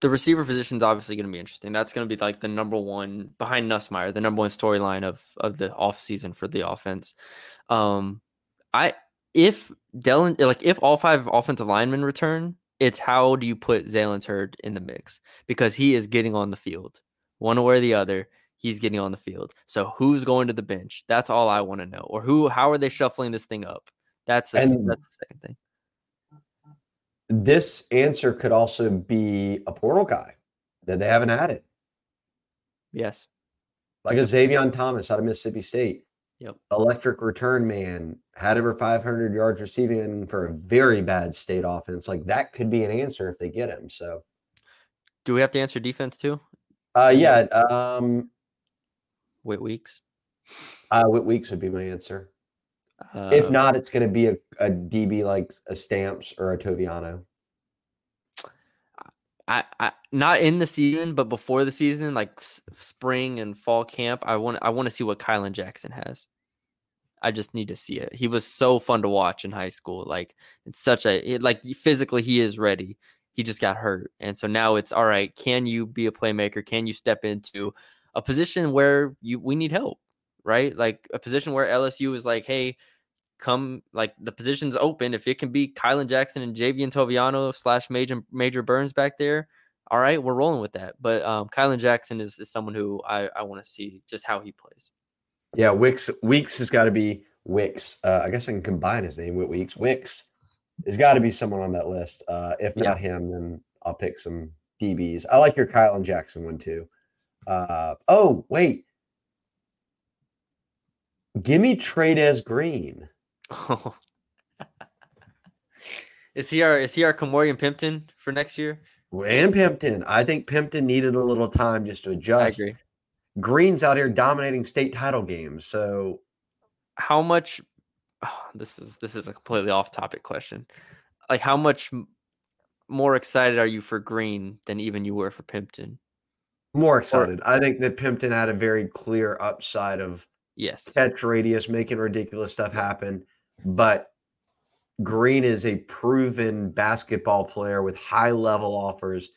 the receiver position is obviously going to be interesting. That's going to be like the number one behind Nussmeier, the number one storyline of of the offseason for the offense. Um, I if Dellen like if all five offensive linemen return, it's how do you put Zalance Heard in the mix because he is getting on the field, one way or the other. He's getting on the field. So who's going to the bench? That's all I want to know. Or who? How are they shuffling this thing up? That's a, And- that's the second thing. This answer could also be a portal guy that they haven't added, Yes. like a Zavion Thomas out of Mississippi State. Yep. Electric return man had over 500 yards receiving for a very bad state offense. Like that could be an answer if they get him. So, Do we have to answer defense too? uh, yeah, um, Whit Weeks. uh, Whit Weeks would be my answer. Uh, If not, it's going to be a, a DB like a Stamps or a Toviano. I, I not in the season, but before the season, like s- spring and fall camp, I want I want to see what Kylin Jackson has. I just need to see it. He was so fun to watch in high school. Like it's such a it- like physically he is ready. He just got hurt, and so now it's all right. Can you be a playmaker? Can you step into a position where you we need help, right? Like a position where LSU is like, hey, come like the position's open. If it can be Kylin Jackson and Javien Toviano slash Major Major Burns back there, all right, we're rolling with that. But um, Kylin Jackson is, is someone who I, I want to see just how he plays. Yeah, Wicks Weeks has got to be Wicks. Uh, I guess I can combine his name with Weeks. Wicks has got to be someone on that list. Uh, if Yeah. not him, then I'll pick some DBs. I like your Kyle and Jackson one too. Uh, oh wait, give me Trey'Dez Green. is he our is he our Ka'Morreun Pimpton for next year? And Pimpton. I think Pimpton needed a little time just to I adjust. agree. Green's out here dominating state title games. So How much? oh, this is this is a completely off topic question. Like how much more excited are you for Green than even you were for Pimpton? more excited. I think that Pimpton had a very clear upside of Yes. catch radius, making ridiculous stuff happen. But Green is a proven basketball player with high level offers,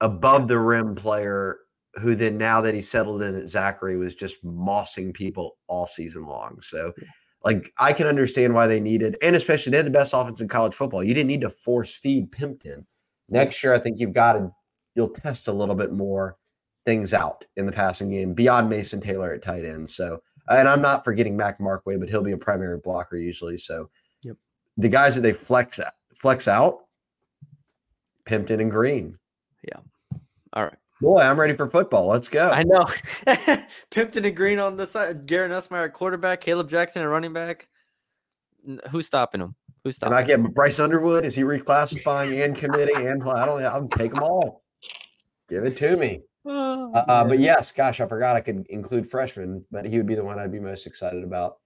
above the rim player who then now that he settled in at Zachary was just mossing people all season long. So like I can understand why they needed, and especially they had the best offense in college football. You didn't need to force feed Pimpton. Next year, I think you've got to you'll test a little bit more things out in the passing game beyond Mason Taylor at tight end. So, and I'm not forgetting Mac Markway, but he'll be a primary blocker usually. So, Yep. the guys that they flex flex out, Pimpton and Green. Yeah. All right. Boy, I'm ready for football. Let's go. I know. Pimpton and Green on the side. Garrett Nussmeier quarterback. Kaleb Jackson at running back. Who's stopping him? Who's stopping? not getting Bryce Underwood. Is he reclassifying and committing and? I don't. I'll take them all. Give it to me. Oh, Uh, uh, but yes, gosh, I forgot I could include freshmen, but he would be the one I'd be most excited about.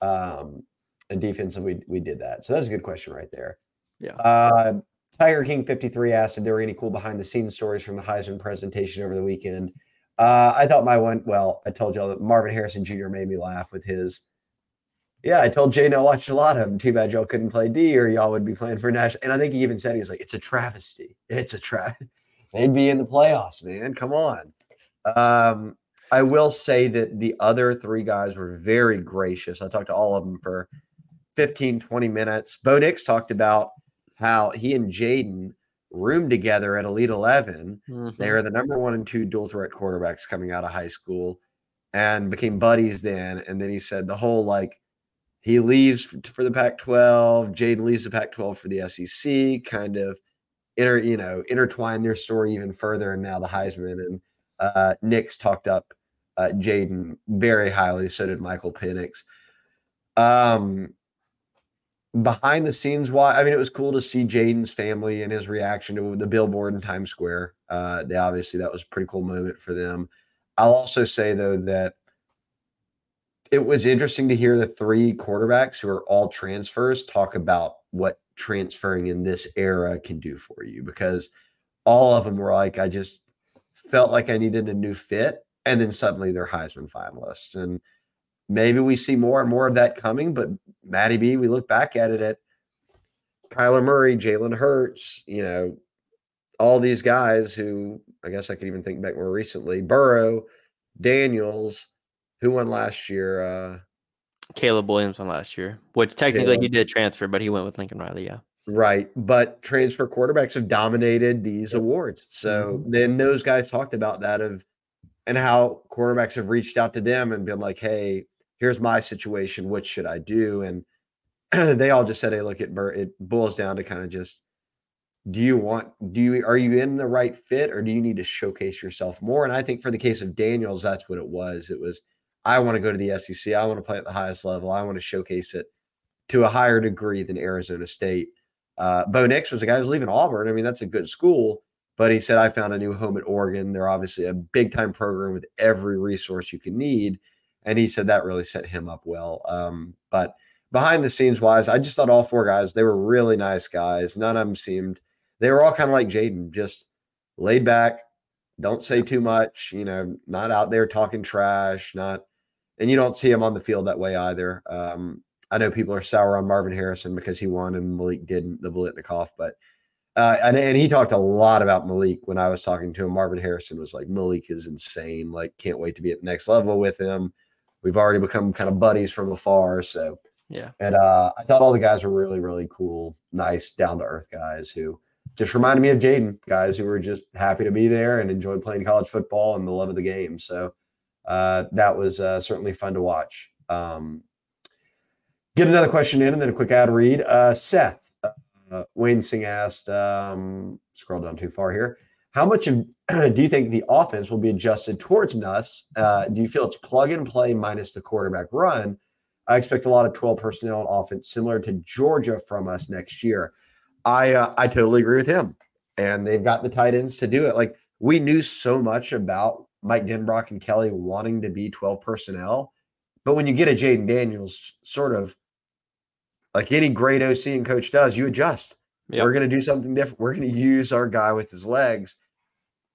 Um, and defensive, we we did that. So that's a good question right there. Yeah. Uh, Tiger King 53 asked if there were any cool behind the scenes stories from the Heisman presentation over the weekend. Uh, I thought my one, well, I told y'all that Marvin Harrison Jr. made me laugh with his. Yeah, I told Jay no watched a lot of him. Too bad y'all couldn't play D or y'all would be playing for Nash. And I think he even said he was like, it's a travesty. It's a travesty. They'd be in the playoffs, man. Come on. Um, I will say that the other three guys were very gracious. I talked to all of them for 15, 20 minutes. Bo Nix talked about how he and Jayden roomed together at Elite 11. Mm-hmm. They are the number one and two dual threat quarterbacks coming out of high school and became buddies then. And then he said the whole like, he leaves for the Pac 12, Jayden leaves the Pac 12 for the SEC, kind of inter, you know, intertwine their story even further. And now the Heisman and uh, Nix talked up uh, Jayden very highly. So did Michael Penix. Um, behind the scenes, why I mean, it was cool to see jayden's family and his reaction to the billboard in Times Square. Uh, they obviously that was a pretty cool moment for them. I'll also say though that it was interesting to hear the three quarterbacks who are all transfers talk about what transferring in this era can do for you because all of them were like, I just felt like I needed a new fit. And then suddenly they're Heisman finalists. And maybe we see more and more of that coming. But Matty B, we look back at it at Kyler Murray, Jalen Hurts, you know, all these guys who I guess I could even think back more recently, Burrow, Daniels, who won last year? Uh Caleb Williams won last year, which technically Caleb. he did transfer, but he went with Lincoln Riley. Yeah. Right. But transfer quarterbacks have dominated these awards. So then those guys talked about that of and how quarterbacks have reached out to them and been like, hey, here's my situation. What should I do? And they all just said, hey, look, it, it boils down to kind of just do you want, do you, are you in the right fit or do you need to showcase yourself more? And I think for the case of Daniels, that's what it was. It was, I want to go to the SEC. I want to play at the highest level. I want to showcase it to a higher degree than Arizona State. Uh, Bo Nix was a guy who's leaving Auburn. I mean, that's a good school, but he said, I found a new home at Oregon. They're obviously a big time program with every resource you can need. And he said that really set him up well. Um, but behind the scenes wise, I just thought all four guys, they were really nice guys. None of them seemed, they were all kind of like Jayden, just laid back, don't say too much, you know, not out there talking trash, not, and you don't see him on the field that way either. Um, I know people are sour on Marvin Harrison because he won and Malik didn't, the Biletnikoff, but uh, and, and he talked a lot about Malik when I was talking to him. Marvin Harrison was like, Malik is insane. Like, can't wait to be at the next level with him. We've already become kind of buddies from afar. So, Yeah. and uh, I thought all the guys were really, really cool, nice, down to earth guys who just reminded me of Jayden, guys who were just happy to be there and enjoyed playing college football and the love of the game. So, uh, that was uh, certainly fun to watch. Um, get another question in and then a quick ad read. Uh, Seth, uh, Wayne Singh asked, um, scroll down too far here. How much of, do you think the offense will be adjusted towards Nuss? Uh, do you feel it's plug and play minus the quarterback run? I expect a lot of 12 personnel on offense similar to Georgia from us next year. I uh, I totally agree with him. And they've got the tight ends to do it. Like we knew so much about Mike Denbrock and Kelly wanting to be 12 personnel. But when you get a Jayden Daniels, sort of like any great OC and coach does, you adjust. Yep. We're going to do something different. We're going to use our guy with his legs.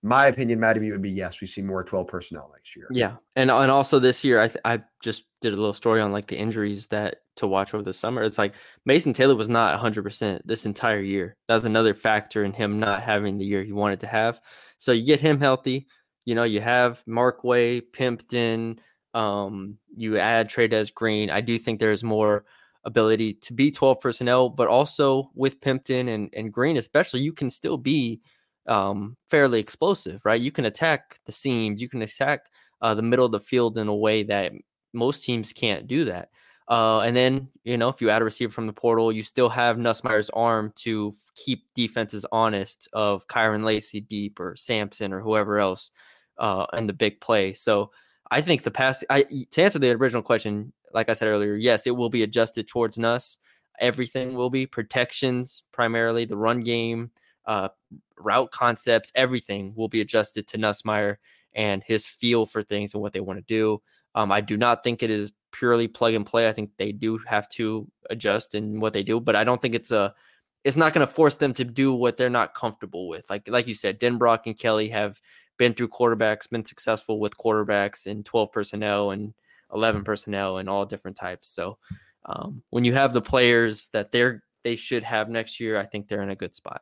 My opinion, B would be yes, we see more 12 personnel next year. Yeah, and and also this year, I th- I just did a little story on like the injuries that to watch over the summer. It's like Mason Taylor was not 100 percent this entire year. That was another factor in him not having the year he wanted to have. So you get him healthy. You know, you have Markway, Pimpton. Um, you add Trey'Dez Green. I do think there's more ability to be 12 personnel, but also with Pimpton and and Green, especially, you can still be um, fairly explosive, right? You can attack the seams, you can attack uh, the middle of the field in a way that most teams can't do that. Uh, and then, you know, if you add a receiver from the portal, you still have Nussmeier's arm to keep defenses honest of Kyren Lacy deep or Sampson or whoever else uh, in the big play. So I think the pass, I, to answer the original question, like I said earlier, yes, it will be adjusted towards Nuss. Everything will be protections, primarily the run game, uh, route concepts, everything will be adjusted to Nussmeier and his feel for things and what they want to do. Um, I do not think it is purely plug and play. I think they do have to adjust in what they do, but I don't think it's a it's not going to force them to do what they're not comfortable with. Like like you said, Denbrock and Kelly have been through quarterbacks, been successful with quarterbacks in 12 personnel and 11 personnel and all different types. So um, when you have the players that they're they should have next year, I think they're in a good spot.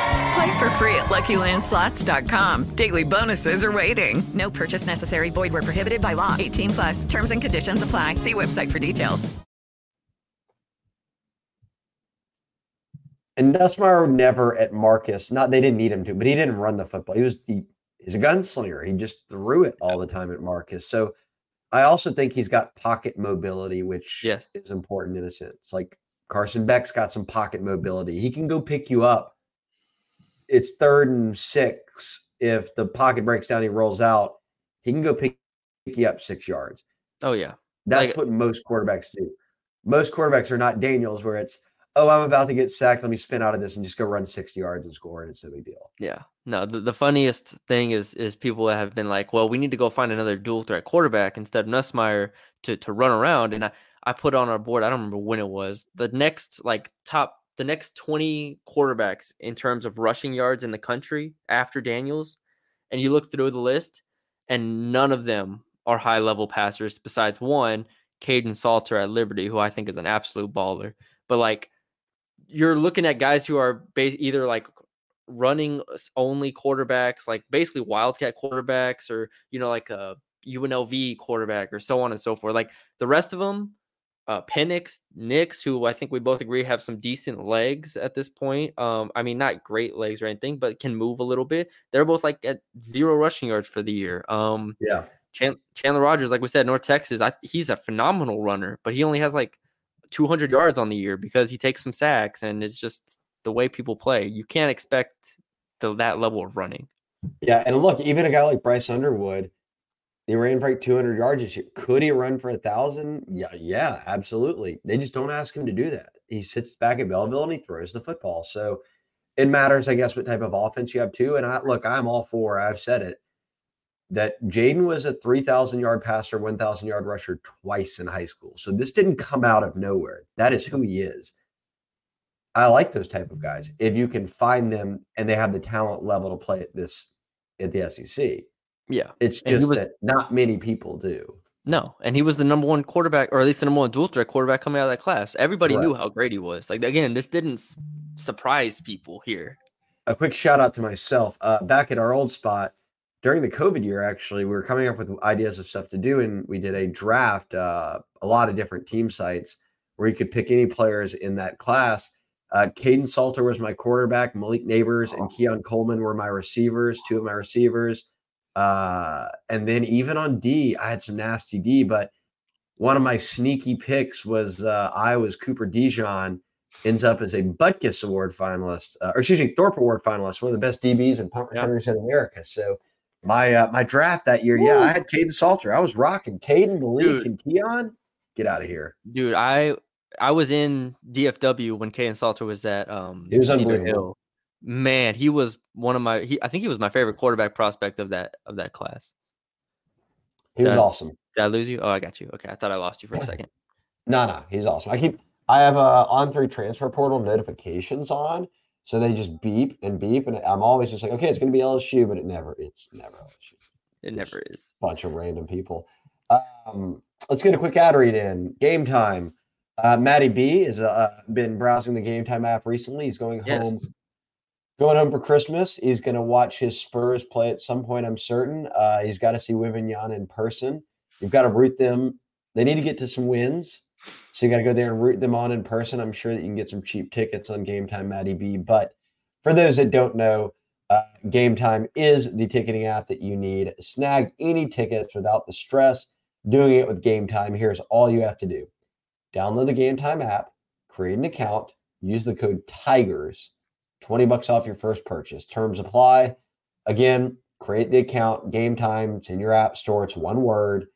Play for free at LuckyLandSlots.com. Daily bonuses are waiting. No purchase necessary. Void where prohibited by law. 18 plus. Terms and conditions apply. See website for details. And Nussmeier never at Marcus, not they didn't need him to, but he didn't run the football. He was he, he's a gunslinger. He just threw it all the time at Marcus. So I also think he's got pocket mobility, which Yes. is important in a sense. Like Carson Beck's got some pocket mobility. He can go pick you up. It's third and six. If the pocket breaks down, he rolls out. He can go pick you up six yards. Oh yeah. That's Like- what most quarterbacks do. Most quarterbacks are not Daniels, where it's, oh, I'm about to get sacked. Let me spin out of this and just go run 60 yards and score, and it's no big deal. Yeah. No, the, the funniest thing is is people have been like, well, we need to go find another dual threat quarterback instead of Nussmeier to to run around. And I, I put on our board, I don't remember when it was, the next like top the next 20 quarterbacks in terms of rushing yards in the country after Daniels, and you look through the list, and none of them are high level passers besides one, Kaidon Salter at Liberty, who I think is an absolute baller. But like you're looking at guys who are ba- either like running only quarterbacks, like basically wildcat quarterbacks, or you know, like a UNLV quarterback, or so on and so forth. Like the rest of them, uh, Penix, Nix, who I think we both agree have some decent legs at this point. Um, I mean, not great legs or anything, but can move a little bit. They're both like at zero rushing yards for the year. Um, Yeah. Chan- Chandler Rogers, like we said, North Texas, I, he's a phenomenal runner, but he only has like 200 yards on the year because he takes some sacks, and it's just the way people play. You can't expect the, that level of running. Yeah. And look, even a guy like Bryce Underwood, he ran for like 200 yards this year. Could he run for a thousand? Yeah. Yeah. Absolutely. They just don't ask him to do that. He sits back at Belleville and he throws the football. So it matters, I guess, what type of offense you have too. And I look, I'm all for, I've said it, that Jayden was a 3,000 yard passer, 1,000 yard rusher twice in high school. So this didn't come out of nowhere. That is who he is. I like those type of guys. If you can find them and they have the talent level to play at this at the SEC, Yeah. it's just was- that not many people do. No, and he was the number one quarterback, or at least the number one dual threat quarterback coming out of that class. Everybody knew how great he was. Like again, this didn't s- surprise people here. A quick shout out to myself. Uh, back at our old spot during the COVID year, actually, we were coming up with ideas of stuff to do, and we did a draft, uh, a lot of different team sites where you could pick any players in that class. Uh, Kaidon Salter was my quarterback. Malik Nabers and Keon Coleman were my receivers, two of my receivers. Uh, and then even on D, I had some nasty D, but one of my sneaky picks was uh, Iowa's Cooper DeJean ends up as a Butkus Award finalist, uh, or excuse me, Thorpe Award finalist, one of the best DBs and punt Yeah. returners in America. So my uh, my draft that year, yeah, I had Kaidon Salter. I was rocking Kaidon, Malik, Dude. and Keon. Get out of here. Dude, I I was in DFW when and Salter was at um He was Cedar unbelievable. Hill. Man, he was one of my he I think he was my favorite quarterback prospect of that of that class. He was That- awesome. Did I lose you? Oh, I got you. Okay, I thought I lost you for a second. No, no, he's awesome. I keep I have a on three transfer portal notifications on, so they just beep and beep, and I'm always just like, okay, it's going to be LSU, but it never, it's never LSU. It never is. bunch of random people. Um, let's get a quick ad read in. Game time. Uh, Matty B has uh, been browsing the Game Time app recently. He's going home, Yes. Going home for Christmas. He's going to watch his Spurs play at some point. I'm certain. Uh, he's got to see Wimignon in person. You've got to root them. They need to get to some wins, so you got to go there and root them on in person. I'm sure that you can get some cheap tickets on Game Time, Matty B. But for those that don't know, uh, Game Time is the ticketing app that you need. Snag any tickets without the stress. Doing it with Game Time. Here's all you have to do download the Game Time app, create an account, use the code TIGERS, 20 bucks off your first purchase. Terms apply. Again, create the account, Game Time. It's in your app store, it's one word.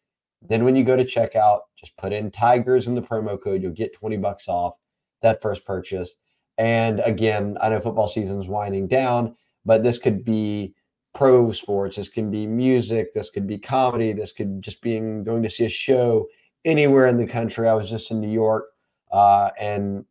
Then when you go to checkout, just put in Tigers in the promo code. You'll get 20 bucks off that first purchase. And again, I know football season's winding down, but this could be pro sports, this can be music, this could be comedy, this could just being going to see a show, anywhere in the country. I was just in New York, uh, and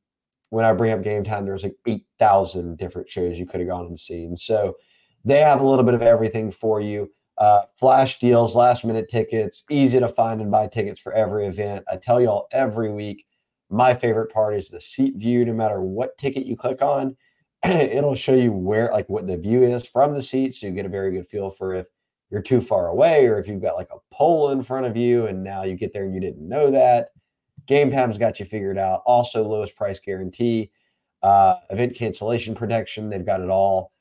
when I bring up game time, there's like 8,000 different shows you could have gone and seen. So they have a little bit of everything for you. Uh, flash deals, last minute tickets, easy to find and buy tickets for every event. I tell y'all every week, my favorite part is the seat view. No matter what ticket you click on, it'll show you where, like, what the view is from the seat. So you get a very good feel for if you're too far away or if you've got like a pole in front of you and now you get there and you didn't know that. Game Time's got you figured out. Also, lowest price guarantee, uh, event cancellation protection. They've got it all.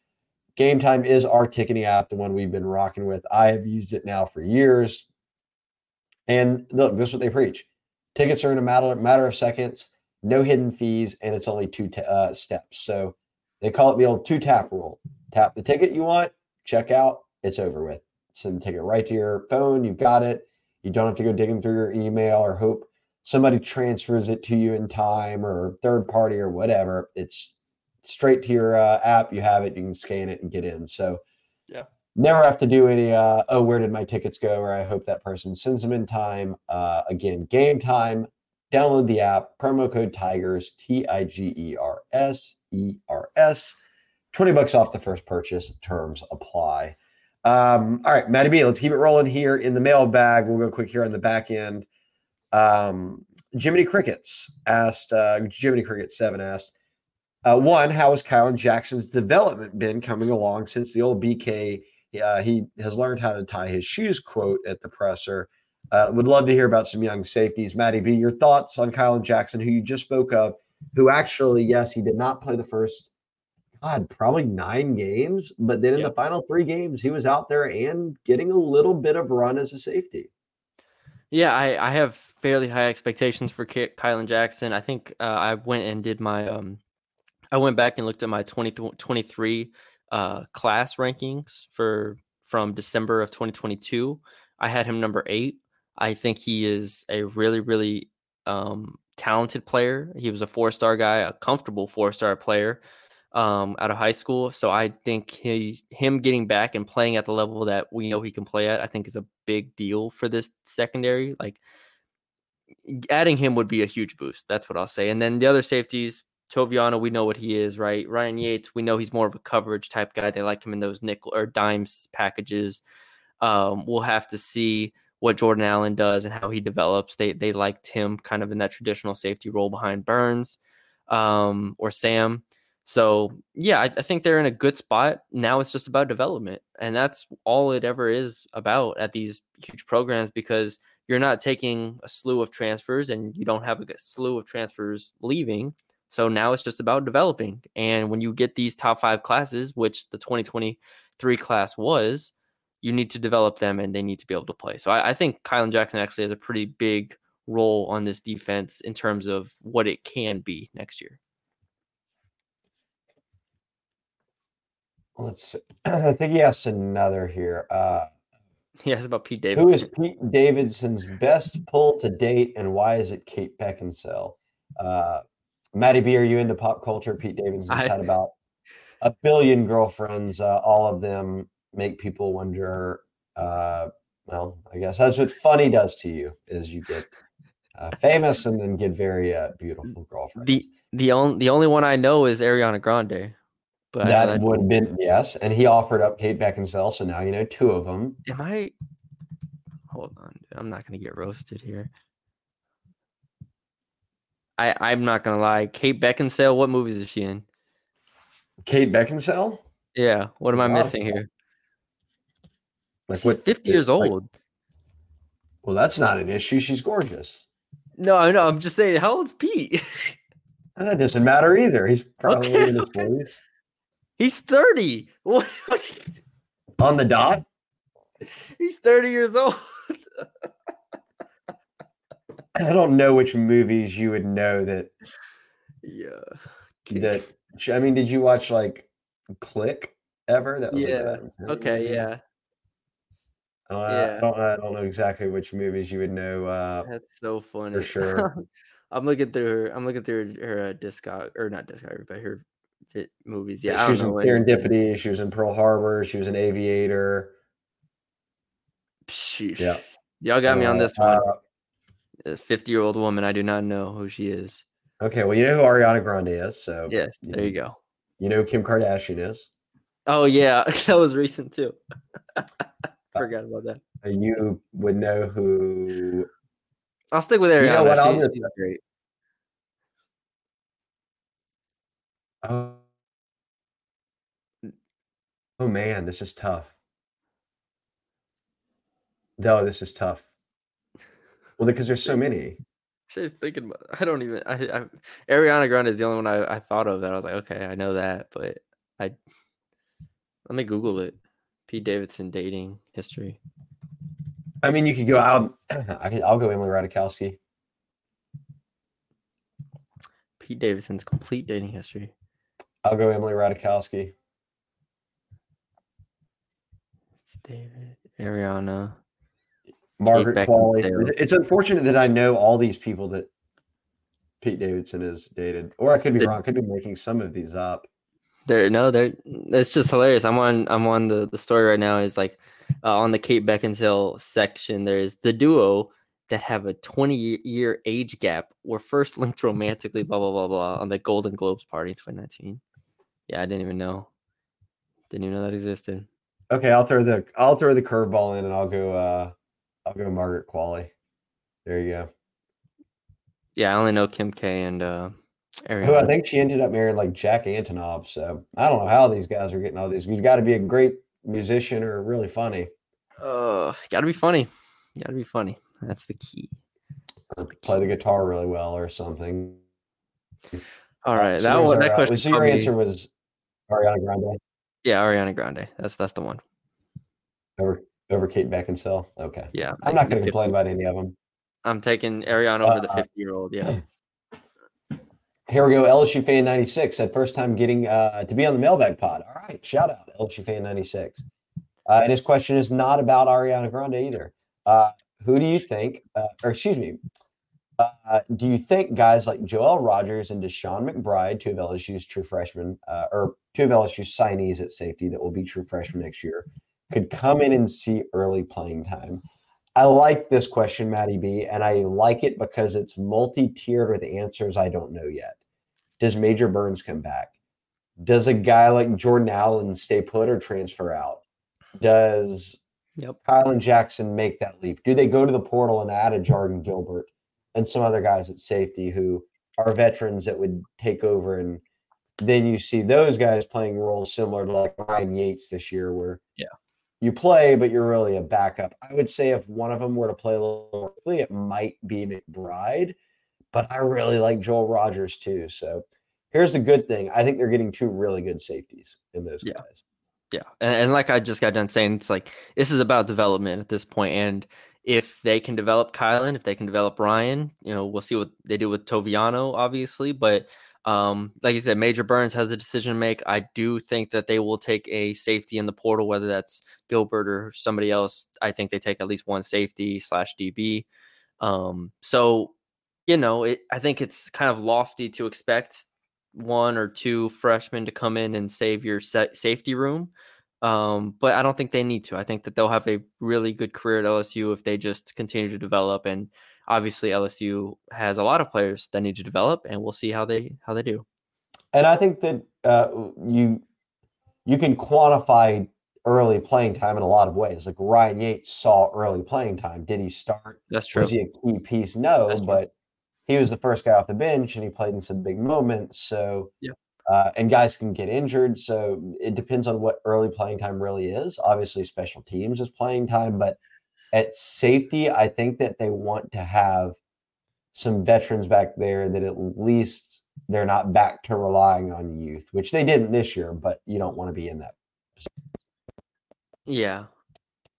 Game Time is our ticketing app, the one we've been rocking with. I have used it now for years. And look, this is what they preach tickets are in a matter, matter of seconds, no hidden fees, and it's only two t- uh, steps. So they call it the old two tap rule tap the ticket you want, check out, it's over with. Send the ticket right to your phone, you've got it. You don't have to go digging through your email or hope somebody transfers it to you in time or third party or whatever. It's straight to your uh, app. You have it. You can scan it and get in. So Yeah. never have to do any. Uh, oh, where did my tickets go? Or I hope that person sends them in time. Uh, again, game time. Download the app. Promo code Tigers T I G E R S E R S. Twenty bucks off the first purchase. Terms apply. Um, all right, Matty B, let's keep it rolling here in the mailbag. We'll go quick here on the back end. Um, Jiminy Crickets asked, uh, Jiminy Cricket 7 asked, uh, one, how has Kylin Jackson's development been coming along since the old BK? Uh, he has learned how to tie his shoes, quote, at the presser. Uh, would love to hear about some young safeties. Matty B, your thoughts on Kylin Jackson, who you just spoke of, who actually, yes, he did not play the first, God, probably nine games, but then in the final three games, he was out there and getting a little bit of run as a safety. Yeah, I, I have fairly high expectations for Ky- Kylin Jackson. I think uh, I went and did my um, I went back and looked at my 2023 uh, class rankings for from December of 2022. I had him number eight. I think he is a really, really um, talented player. He was a four star guy, a comfortable four star player um, out of high school. So I think he, him getting back and playing at the level that we know he can play at, I think is a big deal for this secondary. Like adding him would be a huge boost. That's what I'll say. And then the other safeties, Toviano, we know what he is, right? Ryan Yates, we know he's more of a coverage type guy. They like him in those nickel or dimes packages. Um, we'll have to see what Jordan Allen does and how he develops. They they liked him kind of in that traditional safety role behind Burns um, or Sam. So yeah, I, I think they're in a good spot. Now it's just about development, and that's all it ever is about at these huge programs because you're not taking a slew of transfers and you don't have a slew of transfers leaving. So now it's just about developing. And when you get these top five classes, which the 2023 class was, you need to develop them and they need to be able to play. So I, I think Kylin Jackson actually has a pretty big role on this defense in terms of what it can be next year. Let's see. I think he asked another here. Uh, yeah, it's about Pete who Davidson. is Pete Davidson's best pull to date, and why is it Kate Beckinsale? Uh, Matty B, are you into pop culture? Pete Davidson's I- had about a billion girlfriends. Uh, all of them make people wonder. Uh, well, I guess that's what funny does to you is you get uh, famous and then get very uh, beautiful girlfriends. The the only the only one I know is Ariana Grande. But that uh, would have been yes, and he offered up Kate Beckinsale, so now you know two of them. am I? Hold on, dude, I'm not gonna get roasted here. I I'm not gonna lie. Kate Beckinsale, what movies is she in? Kate Beckinsale, Yeah, what am I missing here? like She's 50 years like- old. well, that's not an issue. She's gorgeous. No, I know. I'm just saying. How old's Pete? That doesn't matter either. He's probably Okay, in his okay. forties. He's 30. What? On the dot. He's 30 years old. I don't know which movies you would know that Yeah. that. I mean, did you watch like Click ever? That was Yeah, Adam Okay. movie? Yeah. Uh, I yeah. don't. I don't know exactly which movies you would know. Uh, That's so funny. For sure. I'm looking through her. I'm looking through her, her uh, discog or not discography, but her movies. Yeah, she was in. Serendipity. She was in Pearl Harbor. She was an aviator. Sheesh. Yeah. Y'all got me on Uh, this one. uh, A 50 year old woman. I do not know who she is. Okay, well, you know who Ariana Grande is, so Yes, there you go. You know who Kim Kardashian is. Oh yeah, that was recent too. Forgot about that. And you would know who. I'll stick with Ariana. You know what? I'll just- great. Oh, oh man, this is tough. No, this is tough. Well, because there's so many. She's thinking about. I don't even. I, I Ariana Grande is the only one I, I thought of that I was like, okay, I know that, but I let me Google it. Pete Davidson dating history. I mean, you could go out. I could. I'll go Emily Ratajkowski. Pete Davidson's complete dating history. I'll go Emily Ratajkowski. It's David, Ariana. Margaret Qualley. It's, it's unfortunate that I know all these people that Pete Davidson has dated, or I could be The- wrong. I could be making some of these up. There, no, there. It's just hilarious. I'm on. I'm on the the story right now. Is like uh, on the Kate Beckinsale section. There's the duo that have a 20 year age gap were first linked romantically. Blah blah blah blah on the Golden Globes party 2019. Yeah, I didn't even know. Didn't even know that existed. Okay, I'll throw the I'll throw the curveball in, and I'll go. uh I'll go Margaret Qualley. There you go. Yeah, I only know Kim K and uh, Ariana. Who I think she ended up marrying like Jack Antonoff. So I don't know how these guys are getting all these. You've got to be a great musician or really funny, Uh, gotta be funny. Gotta be funny. That's the key. or play the guitar really well or something. All right. Uh, so that there's one. That uh, question. So your answer was Ariana Grande yeah, Ariana Grande. That's that's the one. over over Kate Beckinsale. Okay, Yeah, I'm not going to 50 complain about any of them. I'm taking Ariana over the Uh, 50 year old. Yeah. Here we go. LSU fan 96 said first time getting uh, to be on the mailbag pod. All right, shout out LSU fan 96. Uh, and his question is not about Ariana Grande either. Uh, who do you think, uh, or excuse me, uh, do you think guys like Joel Rogers and Dashawn McBride, two of LSU's true freshmen, uh, or two of LSU's signees at safety that will be true freshmen next year, could come in and see early playing time? I like this question, Maddie B, and I like it because it's multi-tiered with answers I don't know yet. Does Major Burns come back? Does a guy like Jordan Allen stay put or transfer out? Does Yep. Kylin Jackson make that leap? Do they go to the portal and add a Jardin Gilbert and some other guys at safety who are veterans that would take over? And then you see those guys playing roles similar to like Ryan Yates this year, where Yeah. you play, but you're really a backup. I would say if one of them were to play a little more quickly, it might be McBride, but I really like Joel Rogers too. So here's the good thing I think they're getting two really good safeties in those Yeah. guys. Yeah, and, and like I just got done saying, it's like this is about development at this point, and if they can develop Kylin, if they can develop Ryan, you know, we'll see what they do with Toviano, obviously. But um, like you said, Major Burns has a decision to make. I do think that they will take a safety in the portal, whether that's Gilbert or somebody else. I think they take at least one safety slash DB. Um, so you know, it, I think it's kind of lofty to expect one or two freshmen to come in and save your sa- safety room. Um, but I don't think they need to. I think that they'll have a really good career at LSU if they just continue to develop. And obviously, LSU has a lot of players that need to develop, and we'll see how they how they do. And I think that uh, you you can quantify early playing time in a lot of ways. Like Ryan Yates saw early playing time. Did he start? That's true. Was he a key piece? No, but he was the first guy off the bench and he played in some big moments. So Yeah. Uh, and guys can get injured. So it depends on what early playing time really is. Obviously, special teams is playing time, but at safety, I think that they want to have some veterans back there that at least they're not back to relying on youth, which they didn't this year, but you don't want to be in that Yeah,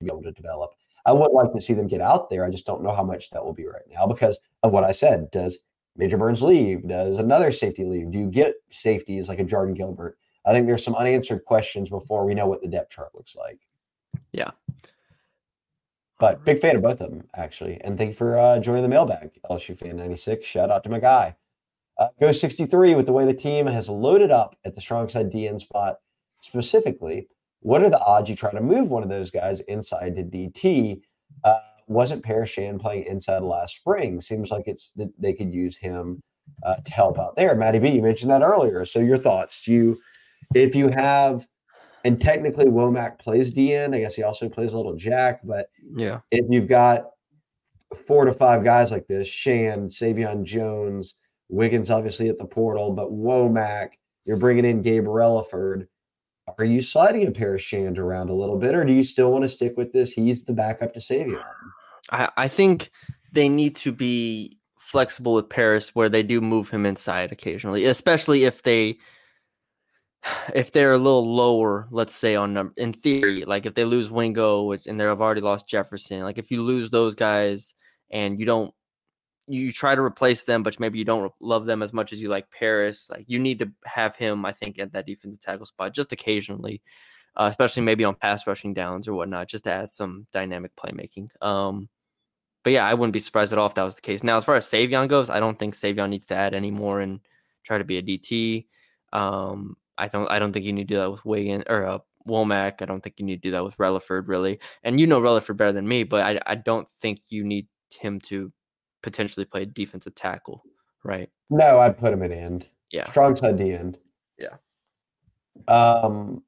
to be able to develop. I would like to see them get out there. I just don't know how much that will be right now because of what I said. Does Major Burns leave? Does another safety leave? Do you get safeties like a Jardin Gilbert? I think there's some unanswered questions before we know what the depth chart looks like. Yeah. But big fan of both of them, actually. And thank you for uh, joining the mailbag, LSU fan 96. Shout out to my guy. Uh, go 63 with the way the team has loaded up at the strong side DN spot. Specifically, what are the odds you try to move one of those guys inside to DT? Uh, wasn't Paris Shand playing inside last spring? Seems like it's that they could use him uh, to help out there. Matty B, you mentioned that earlier. So your thoughts? Do you, if you have, and technically Womack plays DN. I guess he also plays a little Jack. But Yeah. if you've got four to five guys like this, Shan, Savion Jones, Wiggins, obviously at the portal, but Womack, you're bringing in Gabe Relaford. Are you sliding a Paris Shand around a little bit, or do you still want to stick with this? He's the backup to Savion. I, I think they need to be flexible with Paris where they do move him inside occasionally, especially if they if they're a little lower, let's say on number in theory, like if they lose Wingo, which and they've already lost Jefferson, like if you lose those guys and you don't you try to replace them, but maybe you don't love them as much as you like Paris, like you need to have him, I think, at that defensive tackle spot just occasionally, uh, especially maybe on pass rushing downs or whatnot, just to add some dynamic playmaking. Um, but yeah, I wouldn't be surprised at all if that was the case. Now, as far as Savion goes, I don't think Savion needs to add any more and try to be a DT. Um, I don't. I don't think you need to do that with Wigan or uh, Womack. I don't think you need to do that with Relaford, really. And you know Relaford better than me, but I, I don't think you need him to potentially play defensive tackle, right? No, I'd put him at end. Yeah. Strong side D end. Yeah. Um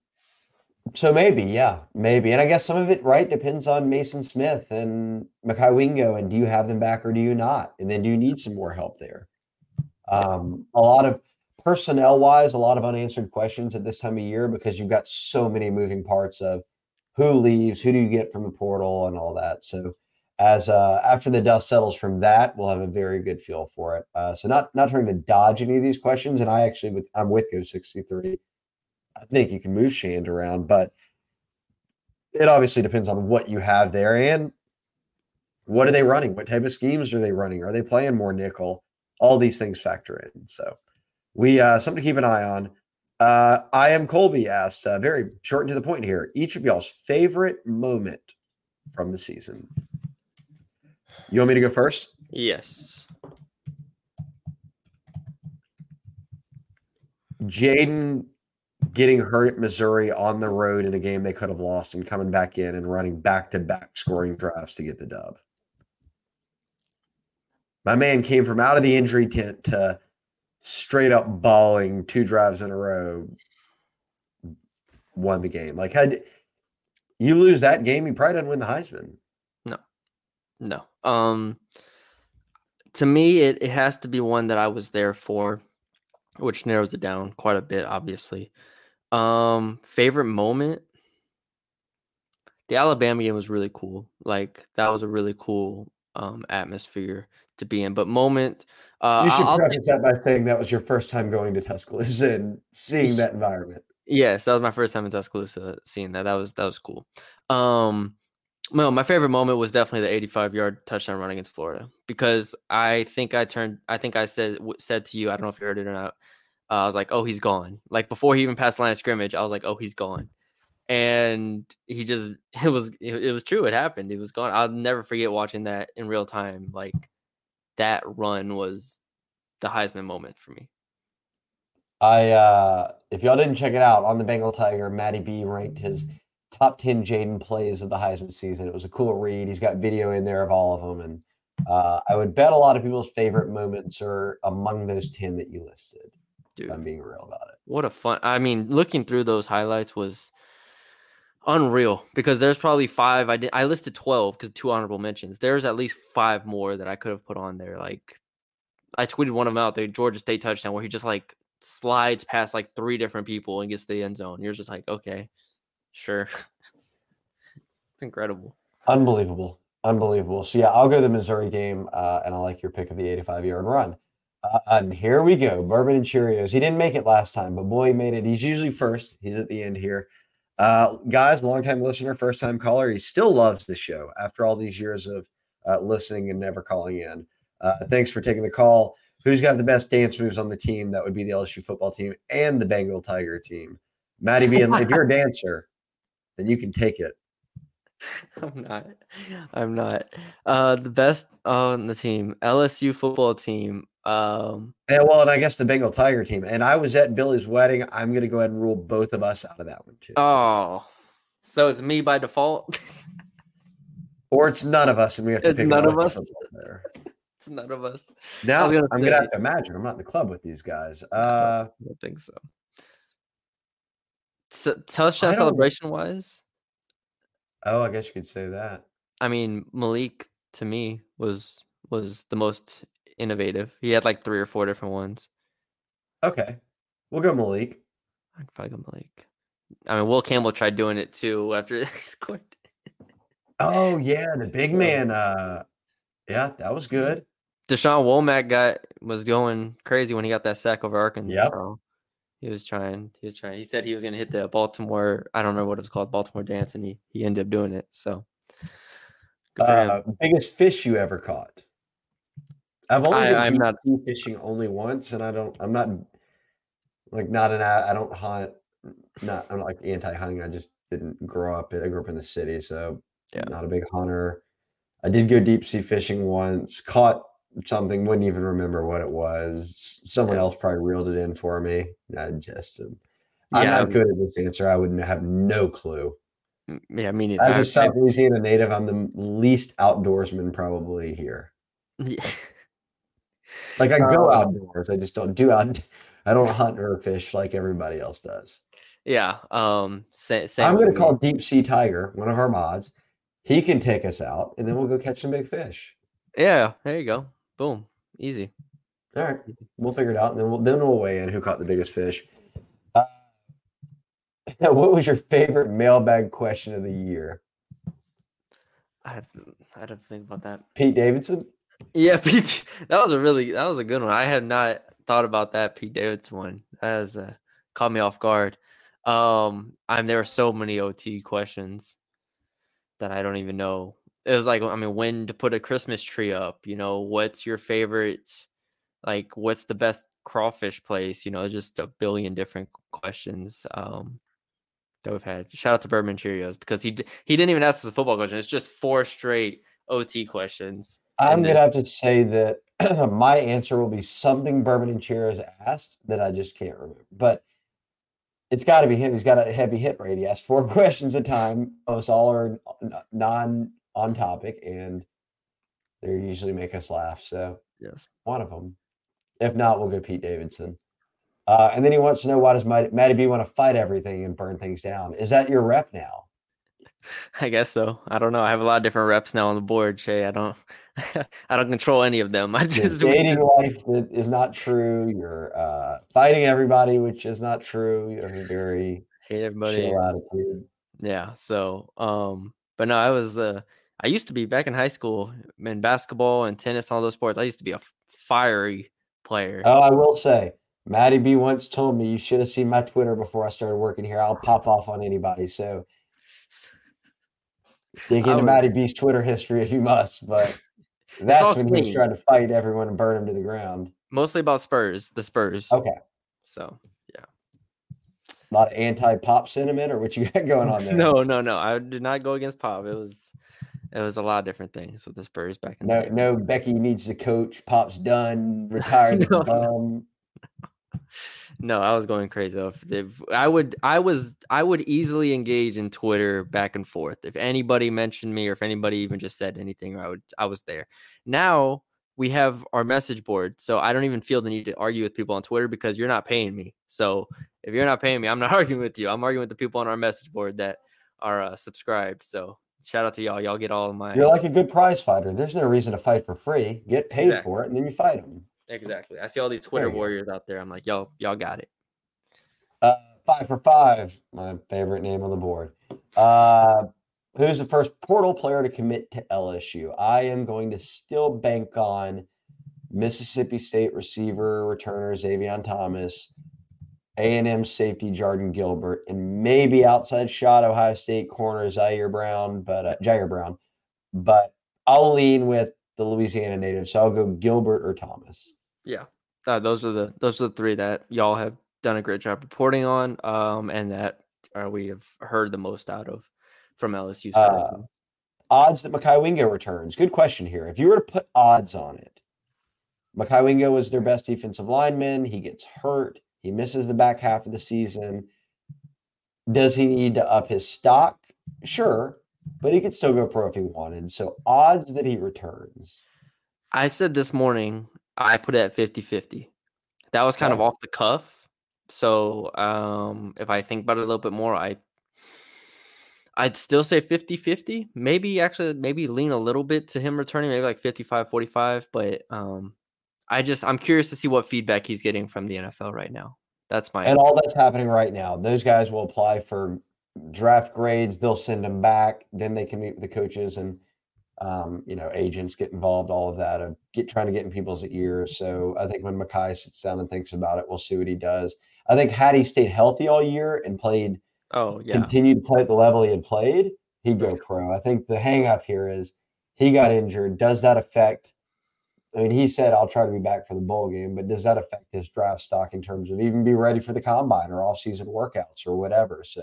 so maybe, yeah, maybe. And I guess some of it, right, depends on Mason Smith and Mekhi Wingo. And do you have them back or do you not? And then do you need some more help there? Um, a lot of personnel wise, a lot of unanswered questions at this time of year because you've got so many moving parts of who leaves, who do you get from the portal, and all that. So as uh, after the dust settles from that, we'll have a very good feel for it. Uh, so not not trying to dodge any of these questions, and I actually with I'm with Go sixty three. I think you can move Shand around, but it obviously depends on what you have there and what are they running? What type of schemes are they running? Are they playing more nickel? All these things factor in. So we uh something to keep an eye on. Uh I am Colby asked, uh, very short and to the point here. Each of y'all's favorite moment from the season. You want me to go first? Yes. Jayden getting hurt at Missouri on the road in a game they could have lost and coming back in and running back to back scoring drives to get the dub. My man came from out of the injury tent to straight up balling two drives in a row, won the game. Like, had you lose that game, you probably didn't win the Heisman. No. No. Um to me it, it has to be one that I was there for, which narrows it down quite a bit, obviously. Um favorite moment. The Alabama game was really cool. Like that was a really cool um atmosphere to be in. But moment uh You should I'll- I'll preface that by saying that was your first time going to Tuscaloosa and seeing that environment. Yes, that was my first time in Tuscaloosa seeing that. That was that was cool. Um no, my favorite moment was definitely the 85 yard touchdown run against Florida because I think I turned I think I said said to you, I don't know if you heard it or not. Uh, I was like, "Oh, he's gone." Like before he even passed line of scrimmage, I was like, "Oh, he's gone." And he just it was it, it was true. It happened. It was gone. I'll never forget watching that in real time. Like that run was the Heisman moment for me. I uh if y'all didn't check it out on the Bengal Tiger, Matty B ranked his top 10 Jayden plays of the Heisman season. It was a cool read. He's got video in there of all of them. And uh, I would bet a lot of people's favorite moments are among those 10 that you listed. Dude. I'm being real about it. What a fun! I mean, looking through those highlights was unreal because there's probably five. I did. I listed twelve because two honorable mentions. There's at least five more that I could have put on there. Like I tweeted one of them out, the Georgia State touchdown, where he just like slides past like three different people and gets to the end zone. You're just like, okay, sure. it's incredible. Unbelievable. Unbelievable. So, yeah, I'll go to the Missouri game uh, and I like your pick of the 85 yard run. Uh, and here we go. Bourbon and Cheerios. He didn't make it last time, but boy, he made it. He's usually first. He's at the end here. Uh, guys, longtime listener, first time caller. He still loves the show after all these years of uh, listening and never calling in. Uh, thanks for taking the call. Who's got the best dance moves on the team? That would be the LSU football team and the Bengal Tiger team. Maddie if you're a dancer, then you can take it. I'm not. I'm not. Uh, the best on the team, LSU football team. Um, Yeah, well, and I guess the Bengal Tiger team. And I was at Billy's wedding. I'm going to go ahead and rule both of us out of that one too. oh, so it's me by default. Or it's none of us, and we have to It's pick none of us? It's none of us. Now was gonna I'm gonna have to imagine. I'm not in the club with these guys. Uh, I don't think so. so touchdown I celebration wise, oh, I guess you could say that. I mean Malik to me was was the most innovative. He had like three or four different ones. Okay, we'll go Malik. I'd probably go Malik. I mean, Will Campbell tried doing it too after he scored. Oh yeah, the big man. Uh, yeah, that was good. Dashawn Womack got was going crazy when he got that sack over Arkansas. Yep. So he was trying. He was trying. He said he was going to hit the Baltimore. I don't know what it was called, Baltimore dance, and he he ended up doing it. So good for him. Uh, biggest fish you ever caught? I've only I- been I'm deep not- fishing only once, and I don't. I'm not like not an. I don't hunt. Not. I'm not like anti-hunting. I just didn't grow up. I grew up in the city, so Yeah. not a big hunter. I did go deep sea fishing once. Caught something. Wouldn't even remember what it was. Someone Yeah. else probably reeled it in for me. I just. I'm Yeah, not good at this answer. I wouldn't have no clue. Yeah, me neither. As I- a South Louisiana native, I'm the least outdoorsman probably here. I- Like I go Um, outdoors, I just don't do out. I don't hunt or fish like everybody else does. yeah. Um. Same. same I'm going to call Deep Sea Tiger, one of our mods. He can take us out, and then we'll go catch some big fish. Yeah. There you go. Boom. Easy. All right, we'll figure it out, and then we'll then we'll weigh in who caught the biggest fish. Uh, what was your favorite mailbag question of the year? I have to, I have to think about that. Pete Davidson. Yeah, Pete. That was a really that was a good one. I had not thought about that Pete Davidson one. That has uh, caught me off guard. Um, I'm there were so many OT questions that I don't even know. It was like I mean, when to put a Christmas tree up? You know, what's your favorite? Like, what's the best crawfish place? You know, just a billion different questions. Um, that we've had. Shout out to Birdman Cheerios because he he didn't even ask us a football question. It's just four straight OT questions. I'm gonna have to say that my answer will be something Bourbon and Cheers asked that I just can't remember. But it's got to be him. He's got a heavy hit rate. He asks four questions a time. Almost all are non on topic, and they usually make us laugh. So Yes. one of them. If not, we'll go Pete Davidson. Uh, and then he wants to know why does Matty B want to fight everything and burn things down? Is that your rep now? I guess so. I don't know. I have a lot of different reps now on the board, Shea. I don't I don't control any of them. I just we dating life that is not true. You're uh, fighting everybody, which is not true. You have a very hate everybody. Yeah. So um but no, I was uh I used to be back in high school in basketball and tennis, all those sports. I used to be a fiery player. Oh, I will say, Maddie B once told me you should have seen my Twitter before I started working here. I'll pop off on anybody. So dig into was- Maddie B's Twitter history if you must. But that's when he was trying to fight everyone and burn them to the ground. Mostly about Spurs, the Spurs. Okay. So yeah. A lot of anti pop sentiment or what you got going on there? no, no, no. I did not go against Pop. It was it was a lot of different things with the Spurs back in the No, day. no, Becky needs to coach. Pop's done, retired No, no. No, I was going crazy. If, if I would, I was, I would easily engage in Twitter back and forth. If anybody mentioned me, or if anybody even just said anything, I would, I was there. Now we have our message board, so I don't even feel the need to argue with people on Twitter because you're not paying me. So if you're not paying me, I'm not arguing with you. I'm arguing with the people on our message board that are uh, subscribed. So shout out to y'all. Y'all get all of my You're like a good prize fighter. There's no reason to fight for free. Get paid Exactly. for it, and then you fight them. Exactly. I see all these Twitter warriors out there. I'm like, y'all, y'all got it. Uh, five for five, my favorite name on the board. Uh, who's the first portal player to commit to LSU? I am going to still bank on Mississippi State receiver returner Zavion Thomas, A&M safety Jardin Gilbert, and maybe outside shot Ohio State corner Zaire Brown, but uh, Jyaire Brown. But I'll lean with the Louisiana native, so I'll go Gilbert or Thomas. Yeah, uh, those are the those are the three that y'all have done a great job reporting on, um, and that uh, we have heard the most out of from LSU. Uh, odds that Mekhi Wingo returns. Good question here. If you were to put odds on it, Mekhi Wingo was their best defensive lineman. He gets hurt. He misses the back half of the season. Does he need to up his stock? Sure. but he could still go pro if he wanted. So odds that he returns. I said this morning, I put it at 50 50. That was kind of off the cuff. So um, if I think about it a little bit more, I I'd still say 50 50. Maybe actually, maybe lean a little bit to him returning, maybe like 55 45. But um, I just, I'm curious to see what feedback he's getting from the NFL right now. That's my And all that's happening right now. Those guys will apply for draft grades. They'll send them back. Then they can meet with the coaches and um, you know agents get involved. All of that of get trying to get in people's ears. So I think when Mekhi sits down and thinks about it, we'll see what he does. I think had he stayed healthy all year and played, Oh, yeah. continued to play at the level he had played, he'd go pro. I think the hang up here is he got injured. Does that affect? I mean, he said, I'll try to be back for the bowl game, but does that affect his draft stock in terms of even be ready for the combine or off-season workouts or whatever? So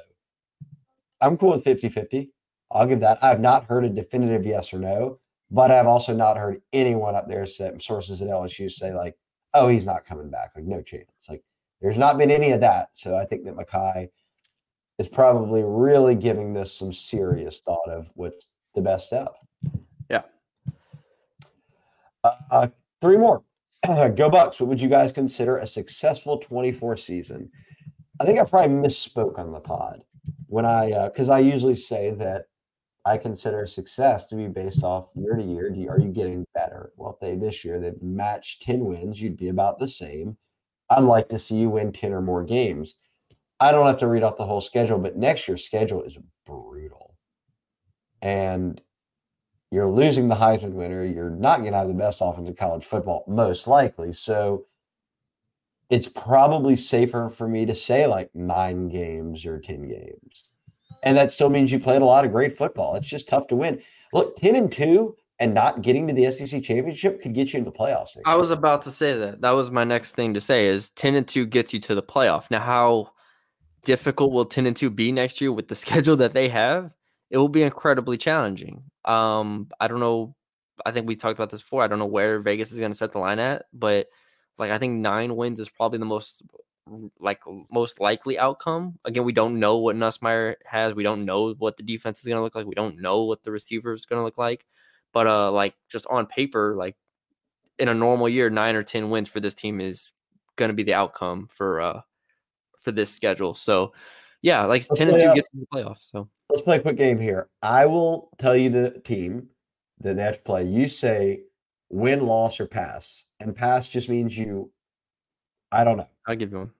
I'm cool with 50 50. I'll give that. I have not heard a definitive yes or no, but I've also not heard anyone up there say sources at LSU say, like, oh, he's not coming back. Like, no chance. Like, there's not been any of that. So I think that Mekhi is probably really giving this some serious thought of what's the best step. Yeah. Uh, three more. Go Bucks. What would you guys consider a successful 24 season? I think I probably misspoke on the pod when I, because I usually say that I consider success to be based off year to year. Are you getting better? Well, if they this year they've matched 10 wins, you'd be about the same. I'd like to see you win 10 or more games. I don't have to read off the whole schedule, but next year's schedule is brutal. And you're losing the Heisman winner. You're not going to have the best offense in college football, most likely. So it's probably safer for me to say like nine games or 10 games. And that still means you played a lot of great football. It's just tough to win. Look, 10 and 2 and not getting to the SEC championship could get you into the playoffs. I was about to say that. That was my next thing to say is 10 and 2 gets you to the playoff. Now how difficult will 10 and 2 be next year with the schedule that they have? It will be incredibly challenging. Um I don't know I think we talked about this before. I don't know where Vegas is going to set the line at, but like I think 9 wins is probably the most like most likely outcome. Again, we don't know what Nussmeier has. We don't know what the defense is going to look like. We don't know what the receiver is going to look like. But uh like just on paper like in a normal year, nine or ten wins for this team is going to be the outcome for uh for this schedule. So yeah, like Let's ten and two gets in the playoffs. So Let's play a quick game here. I will tell you the team that they have to play. You say win, loss, or pass. And pass just means you, I don't know. I'll give you one.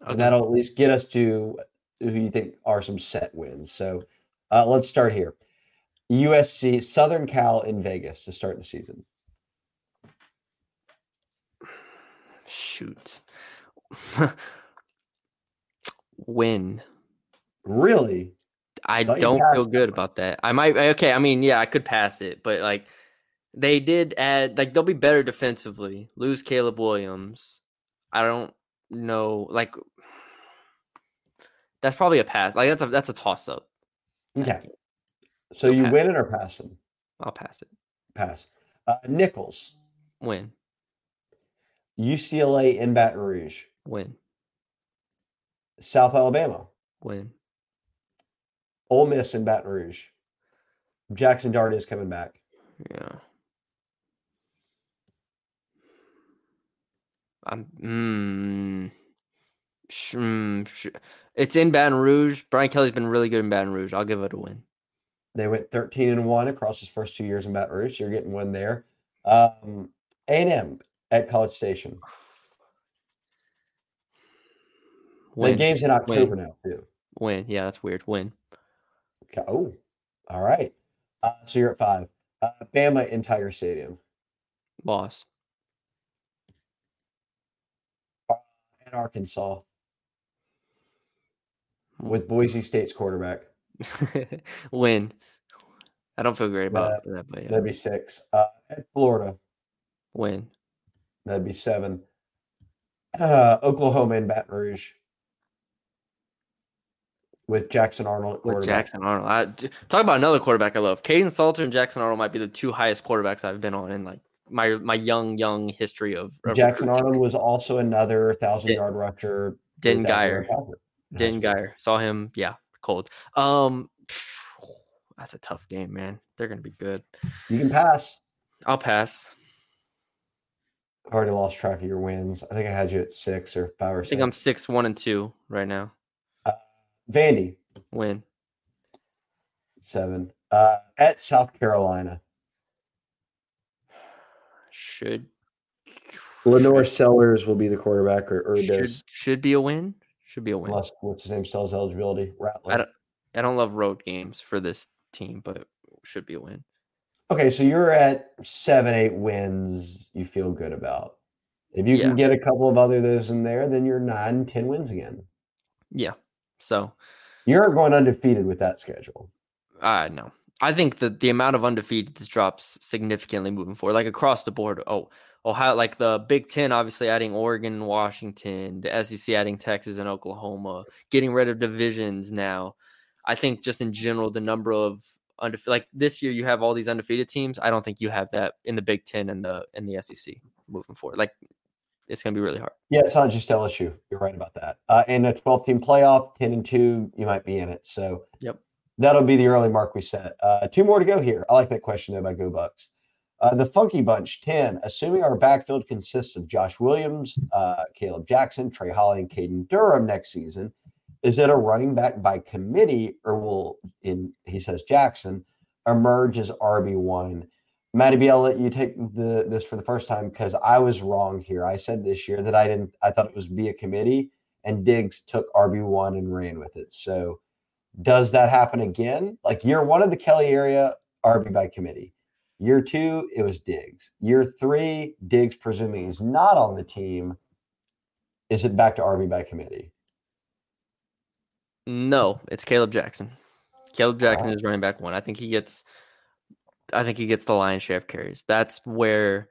And that'll at least get us to who you think are some set wins. So uh, let's start here. USC, Southern Cal in Vegas to start the season. Shoot. Win. Really? I you don't feel good about that. I might okay, I mean, yeah, I could pass it, but like they did add like they'll be better defensively. Lose Caleb Williams. I don't know like that's probably a pass. Like that's a that's a toss up. Okay. So, So you win it or pass them? I'll pass it. Pass. Uh, Nicholls, Win. UCLA in Baton Rouge, Win. South Alabama, Win. Ole Miss in Baton Rouge. Jackson Dart is coming back. Yeah. I'm. Mm, sh- mm, sh- it's in Baton Rouge. Brian Kelly's been really good in Baton Rouge. I'll give it a win. They went 13 and 1 across his first two years in Baton Rouge. You're getting one there. Um, A&M at College Station. The game's in October now, too. Win. Yeah, that's weird. Win. Okay. Oh, all right. Uh, so you're at five. Uh, Bama in Tiger Stadium. Loss. And Arkansas with Boise State's quarterback. Win. I don't feel great about Uh, that, but yeah. That'd be six. Uh, at Florida, Win. that'd be seven. Uh, Oklahoma in Baton Rouge with Jackson Arnold at With. Jackson Arnold. I, talk about another quarterback I love. Kaidon Salter and Jackson Arnold might be the two highest quarterbacks I've been on in like my my young young history of, of Jackson recruiting. Arnold was also another thousand yard rusher. Den 3,000 Geyer. Den Geyer. Saw him. Yeah, cold. Um, that's a tough game, man. They're gonna be good. You can pass. I'll pass. I've already lost track of your wins. I think I had you at six or five or I think I'm six, one, and two right now. Vandy, Win. seven. Uh, at South Carolina. Should LaNorris Sellers will be the quarterback, or, or should, should be a win. Should be a win. unless what's his name still has eligibility? Rattler. I don't I don't love road games for this team, but should be a win. Okay, so you're at seven, eight wins. You feel good about. If you Yeah. can get a couple of other those in there, then you're nine, ten wins again. Yeah. So You're going undefeated with that schedule. I know. I think that the amount of undefeateds drops significantly moving forward, like across the board. Oh, Ohio, like the Big Ten, obviously adding Oregon, and Washington, the SEC adding Texas and Oklahoma, getting rid of divisions now. I think just in general, the number of undefeated, like this year, you have all these undefeated teams. I don't think you have that in the Big Ten and the in the SEC moving forward. Like it's gonna be really hard. Yeah, it's not just LSU. You're right about that. Uh, in a 12 team playoff, 10 and 2, you might be in it. So Yep. That'll be the early mark we set. Uh, two more to go here. I like that question though by Go Bucks. Uh, the Funky Bunch 10, assuming our backfield consists of Josh Williams, uh, Kaleb Jackson, Trey Holly, and Kaden Durham next season, is it a running back by committee or will, in he says Jackson, emerge as RB1? Matty B, I'll let you take the this for the first time because I was wrong here. I said this year that I didn't. I thought it was be a committee, and Diggs took RB one and ran with it. So, does that happen again? Like year one of the Kelly area, RB by committee. Year two, it was Diggs. Year three, Diggs, presuming he's not on the team, is it back to RB by committee? No, it's Kaleb Jackson. Kaleb Jackson is running back one. I think he gets I think he gets the lion's share of carries. That's where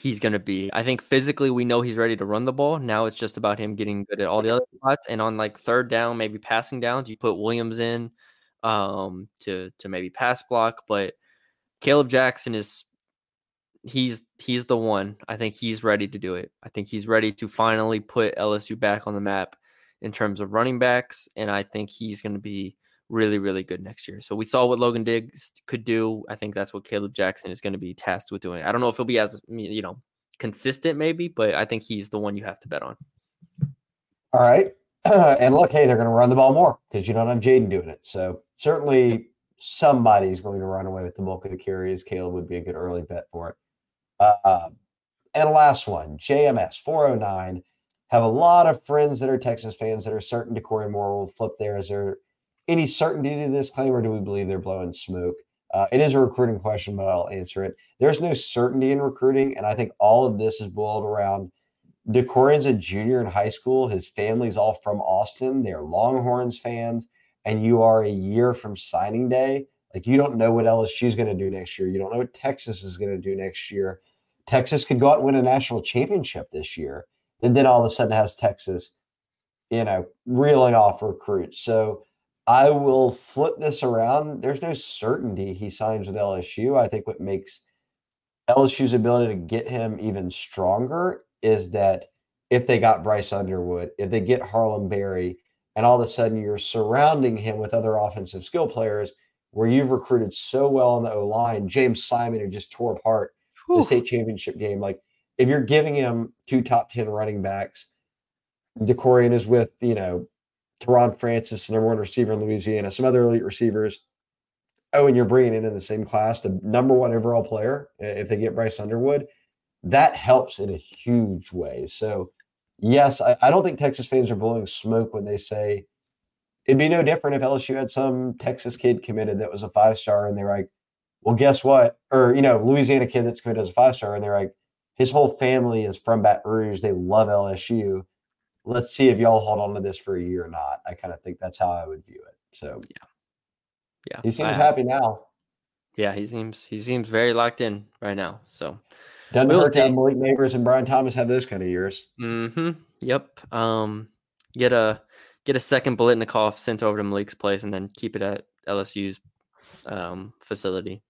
he's gonna be. I think physically we know he's ready to run the ball. Now it's just about him getting good at all the other spots. And on like third down, maybe passing downs, you put Williams in um to to maybe pass block. But Kaleb Jackson is he's he's the one. I think he's ready to do it. I think he's ready to finally put LSU back on the map in terms of running backs, and I think he's going to be really, really good next year. So we saw what Logan Diggs could do. I think that's what Kaleb Jackson is going to be tasked with doing. I don't know if he'll be as you know consistent, maybe, but I think he's the one you have to bet on. All right. and look, hey, they're going to run the ball more because you don't have Jayden doing it. So certainly somebody's going to run away with the bulk of the carries. Kaleb would be a good early bet for it. Uh, and last one, JMS 409. Have a lot of friends that are Texas fans that are certain DeCorey Moore will flip there. Is there any certainty to this claim, or do we believe they're blowing smoke? Uh, it is a recruiting question, but I'll answer it. There's no certainty in recruiting, and I think all of this is boiled around Dakorien's a junior in high school. His family's all from Austin. They're Longhorns fans, and you are a year from signing day. Like you don't know what LSU's going to do next year. You don't know what Texas is going to do next year. Texas could go out and win a national championship this year, and then all of a sudden has Texas, you know, reeling off recruits. So I will flip this around. There's no certainty he signs with LSU. I think what makes LSU's ability to get him even stronger is that if they got Bryce Underwood, if they get Harlem Berry, and all of a sudden you're surrounding him with other offensive skill players where you've recruited so well on the O line, James Simon, who just tore apart the state championship game. Like if you're giving him two top 10 running backs, Dakorien is with, you know, Teron Francis, the number one receiver in Louisiana, some other elite receivers. Oh, and you're bringing in in the same class the number one overall player if they get Bryce Underwood. That helps in a huge way. So, yes, I, I don't think Texas fans are blowing smoke when they say it'd be no different if LSU had some Texas kid committed that was a five star and they're like, well, guess what? Or, you know, Louisiana kid that's committed as a five star and they're like, his whole family is from Baton Rouge. They love LSU. Let's see if y'all hold on to this for a year or not. I kind of think that's how I would view it. So, Yeah, yeah. he seems I- happy now. Yeah, he seems he seems very locked in right now. So Doesn't We'll hurt. Malik Nabers and Brian Thomas have those kind of years. Mm-hmm. Yep. Um, get a get a second Biletnikoff sent over to Malik's place, and then keep it at LSU's um, facility.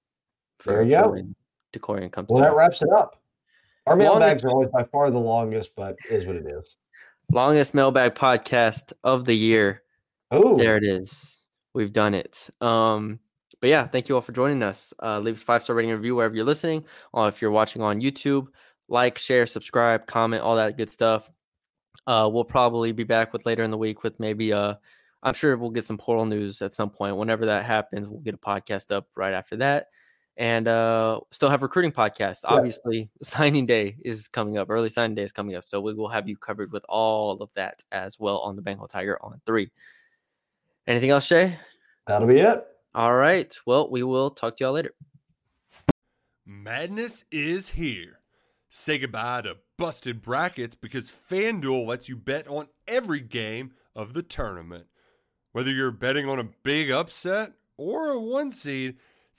There you go. when Dakorien comes. Well, that wraps it up. Our mailbags are always by far the longest, but is what it is. Longest mailbag podcast of the year. Oh, There it is. We've done it. Um, but yeah, thank you all for joining us. Uh, leave us five star rating and review wherever you're listening. Or if you're watching on YouTube, like, share, subscribe, comment, all that good stuff. Uh, we'll probably be back with later in the week with maybe uh, I'm sure we'll get some portal news at some point. Whenever that happens, we'll get a podcast up right after that. And uh, still have recruiting podcast. Yeah. Obviously, signing day is coming up. Early signing day is coming up. So we will have you covered with all of that as well on the Bengal Tiger on three. Anything else, Shea? That'll be it. All right. Well, we will talk to y'all later. Madness is here. Say goodbye to busted brackets because FanDuel lets you bet on every game of the tournament. Whether you're betting on a big upset or a one seed,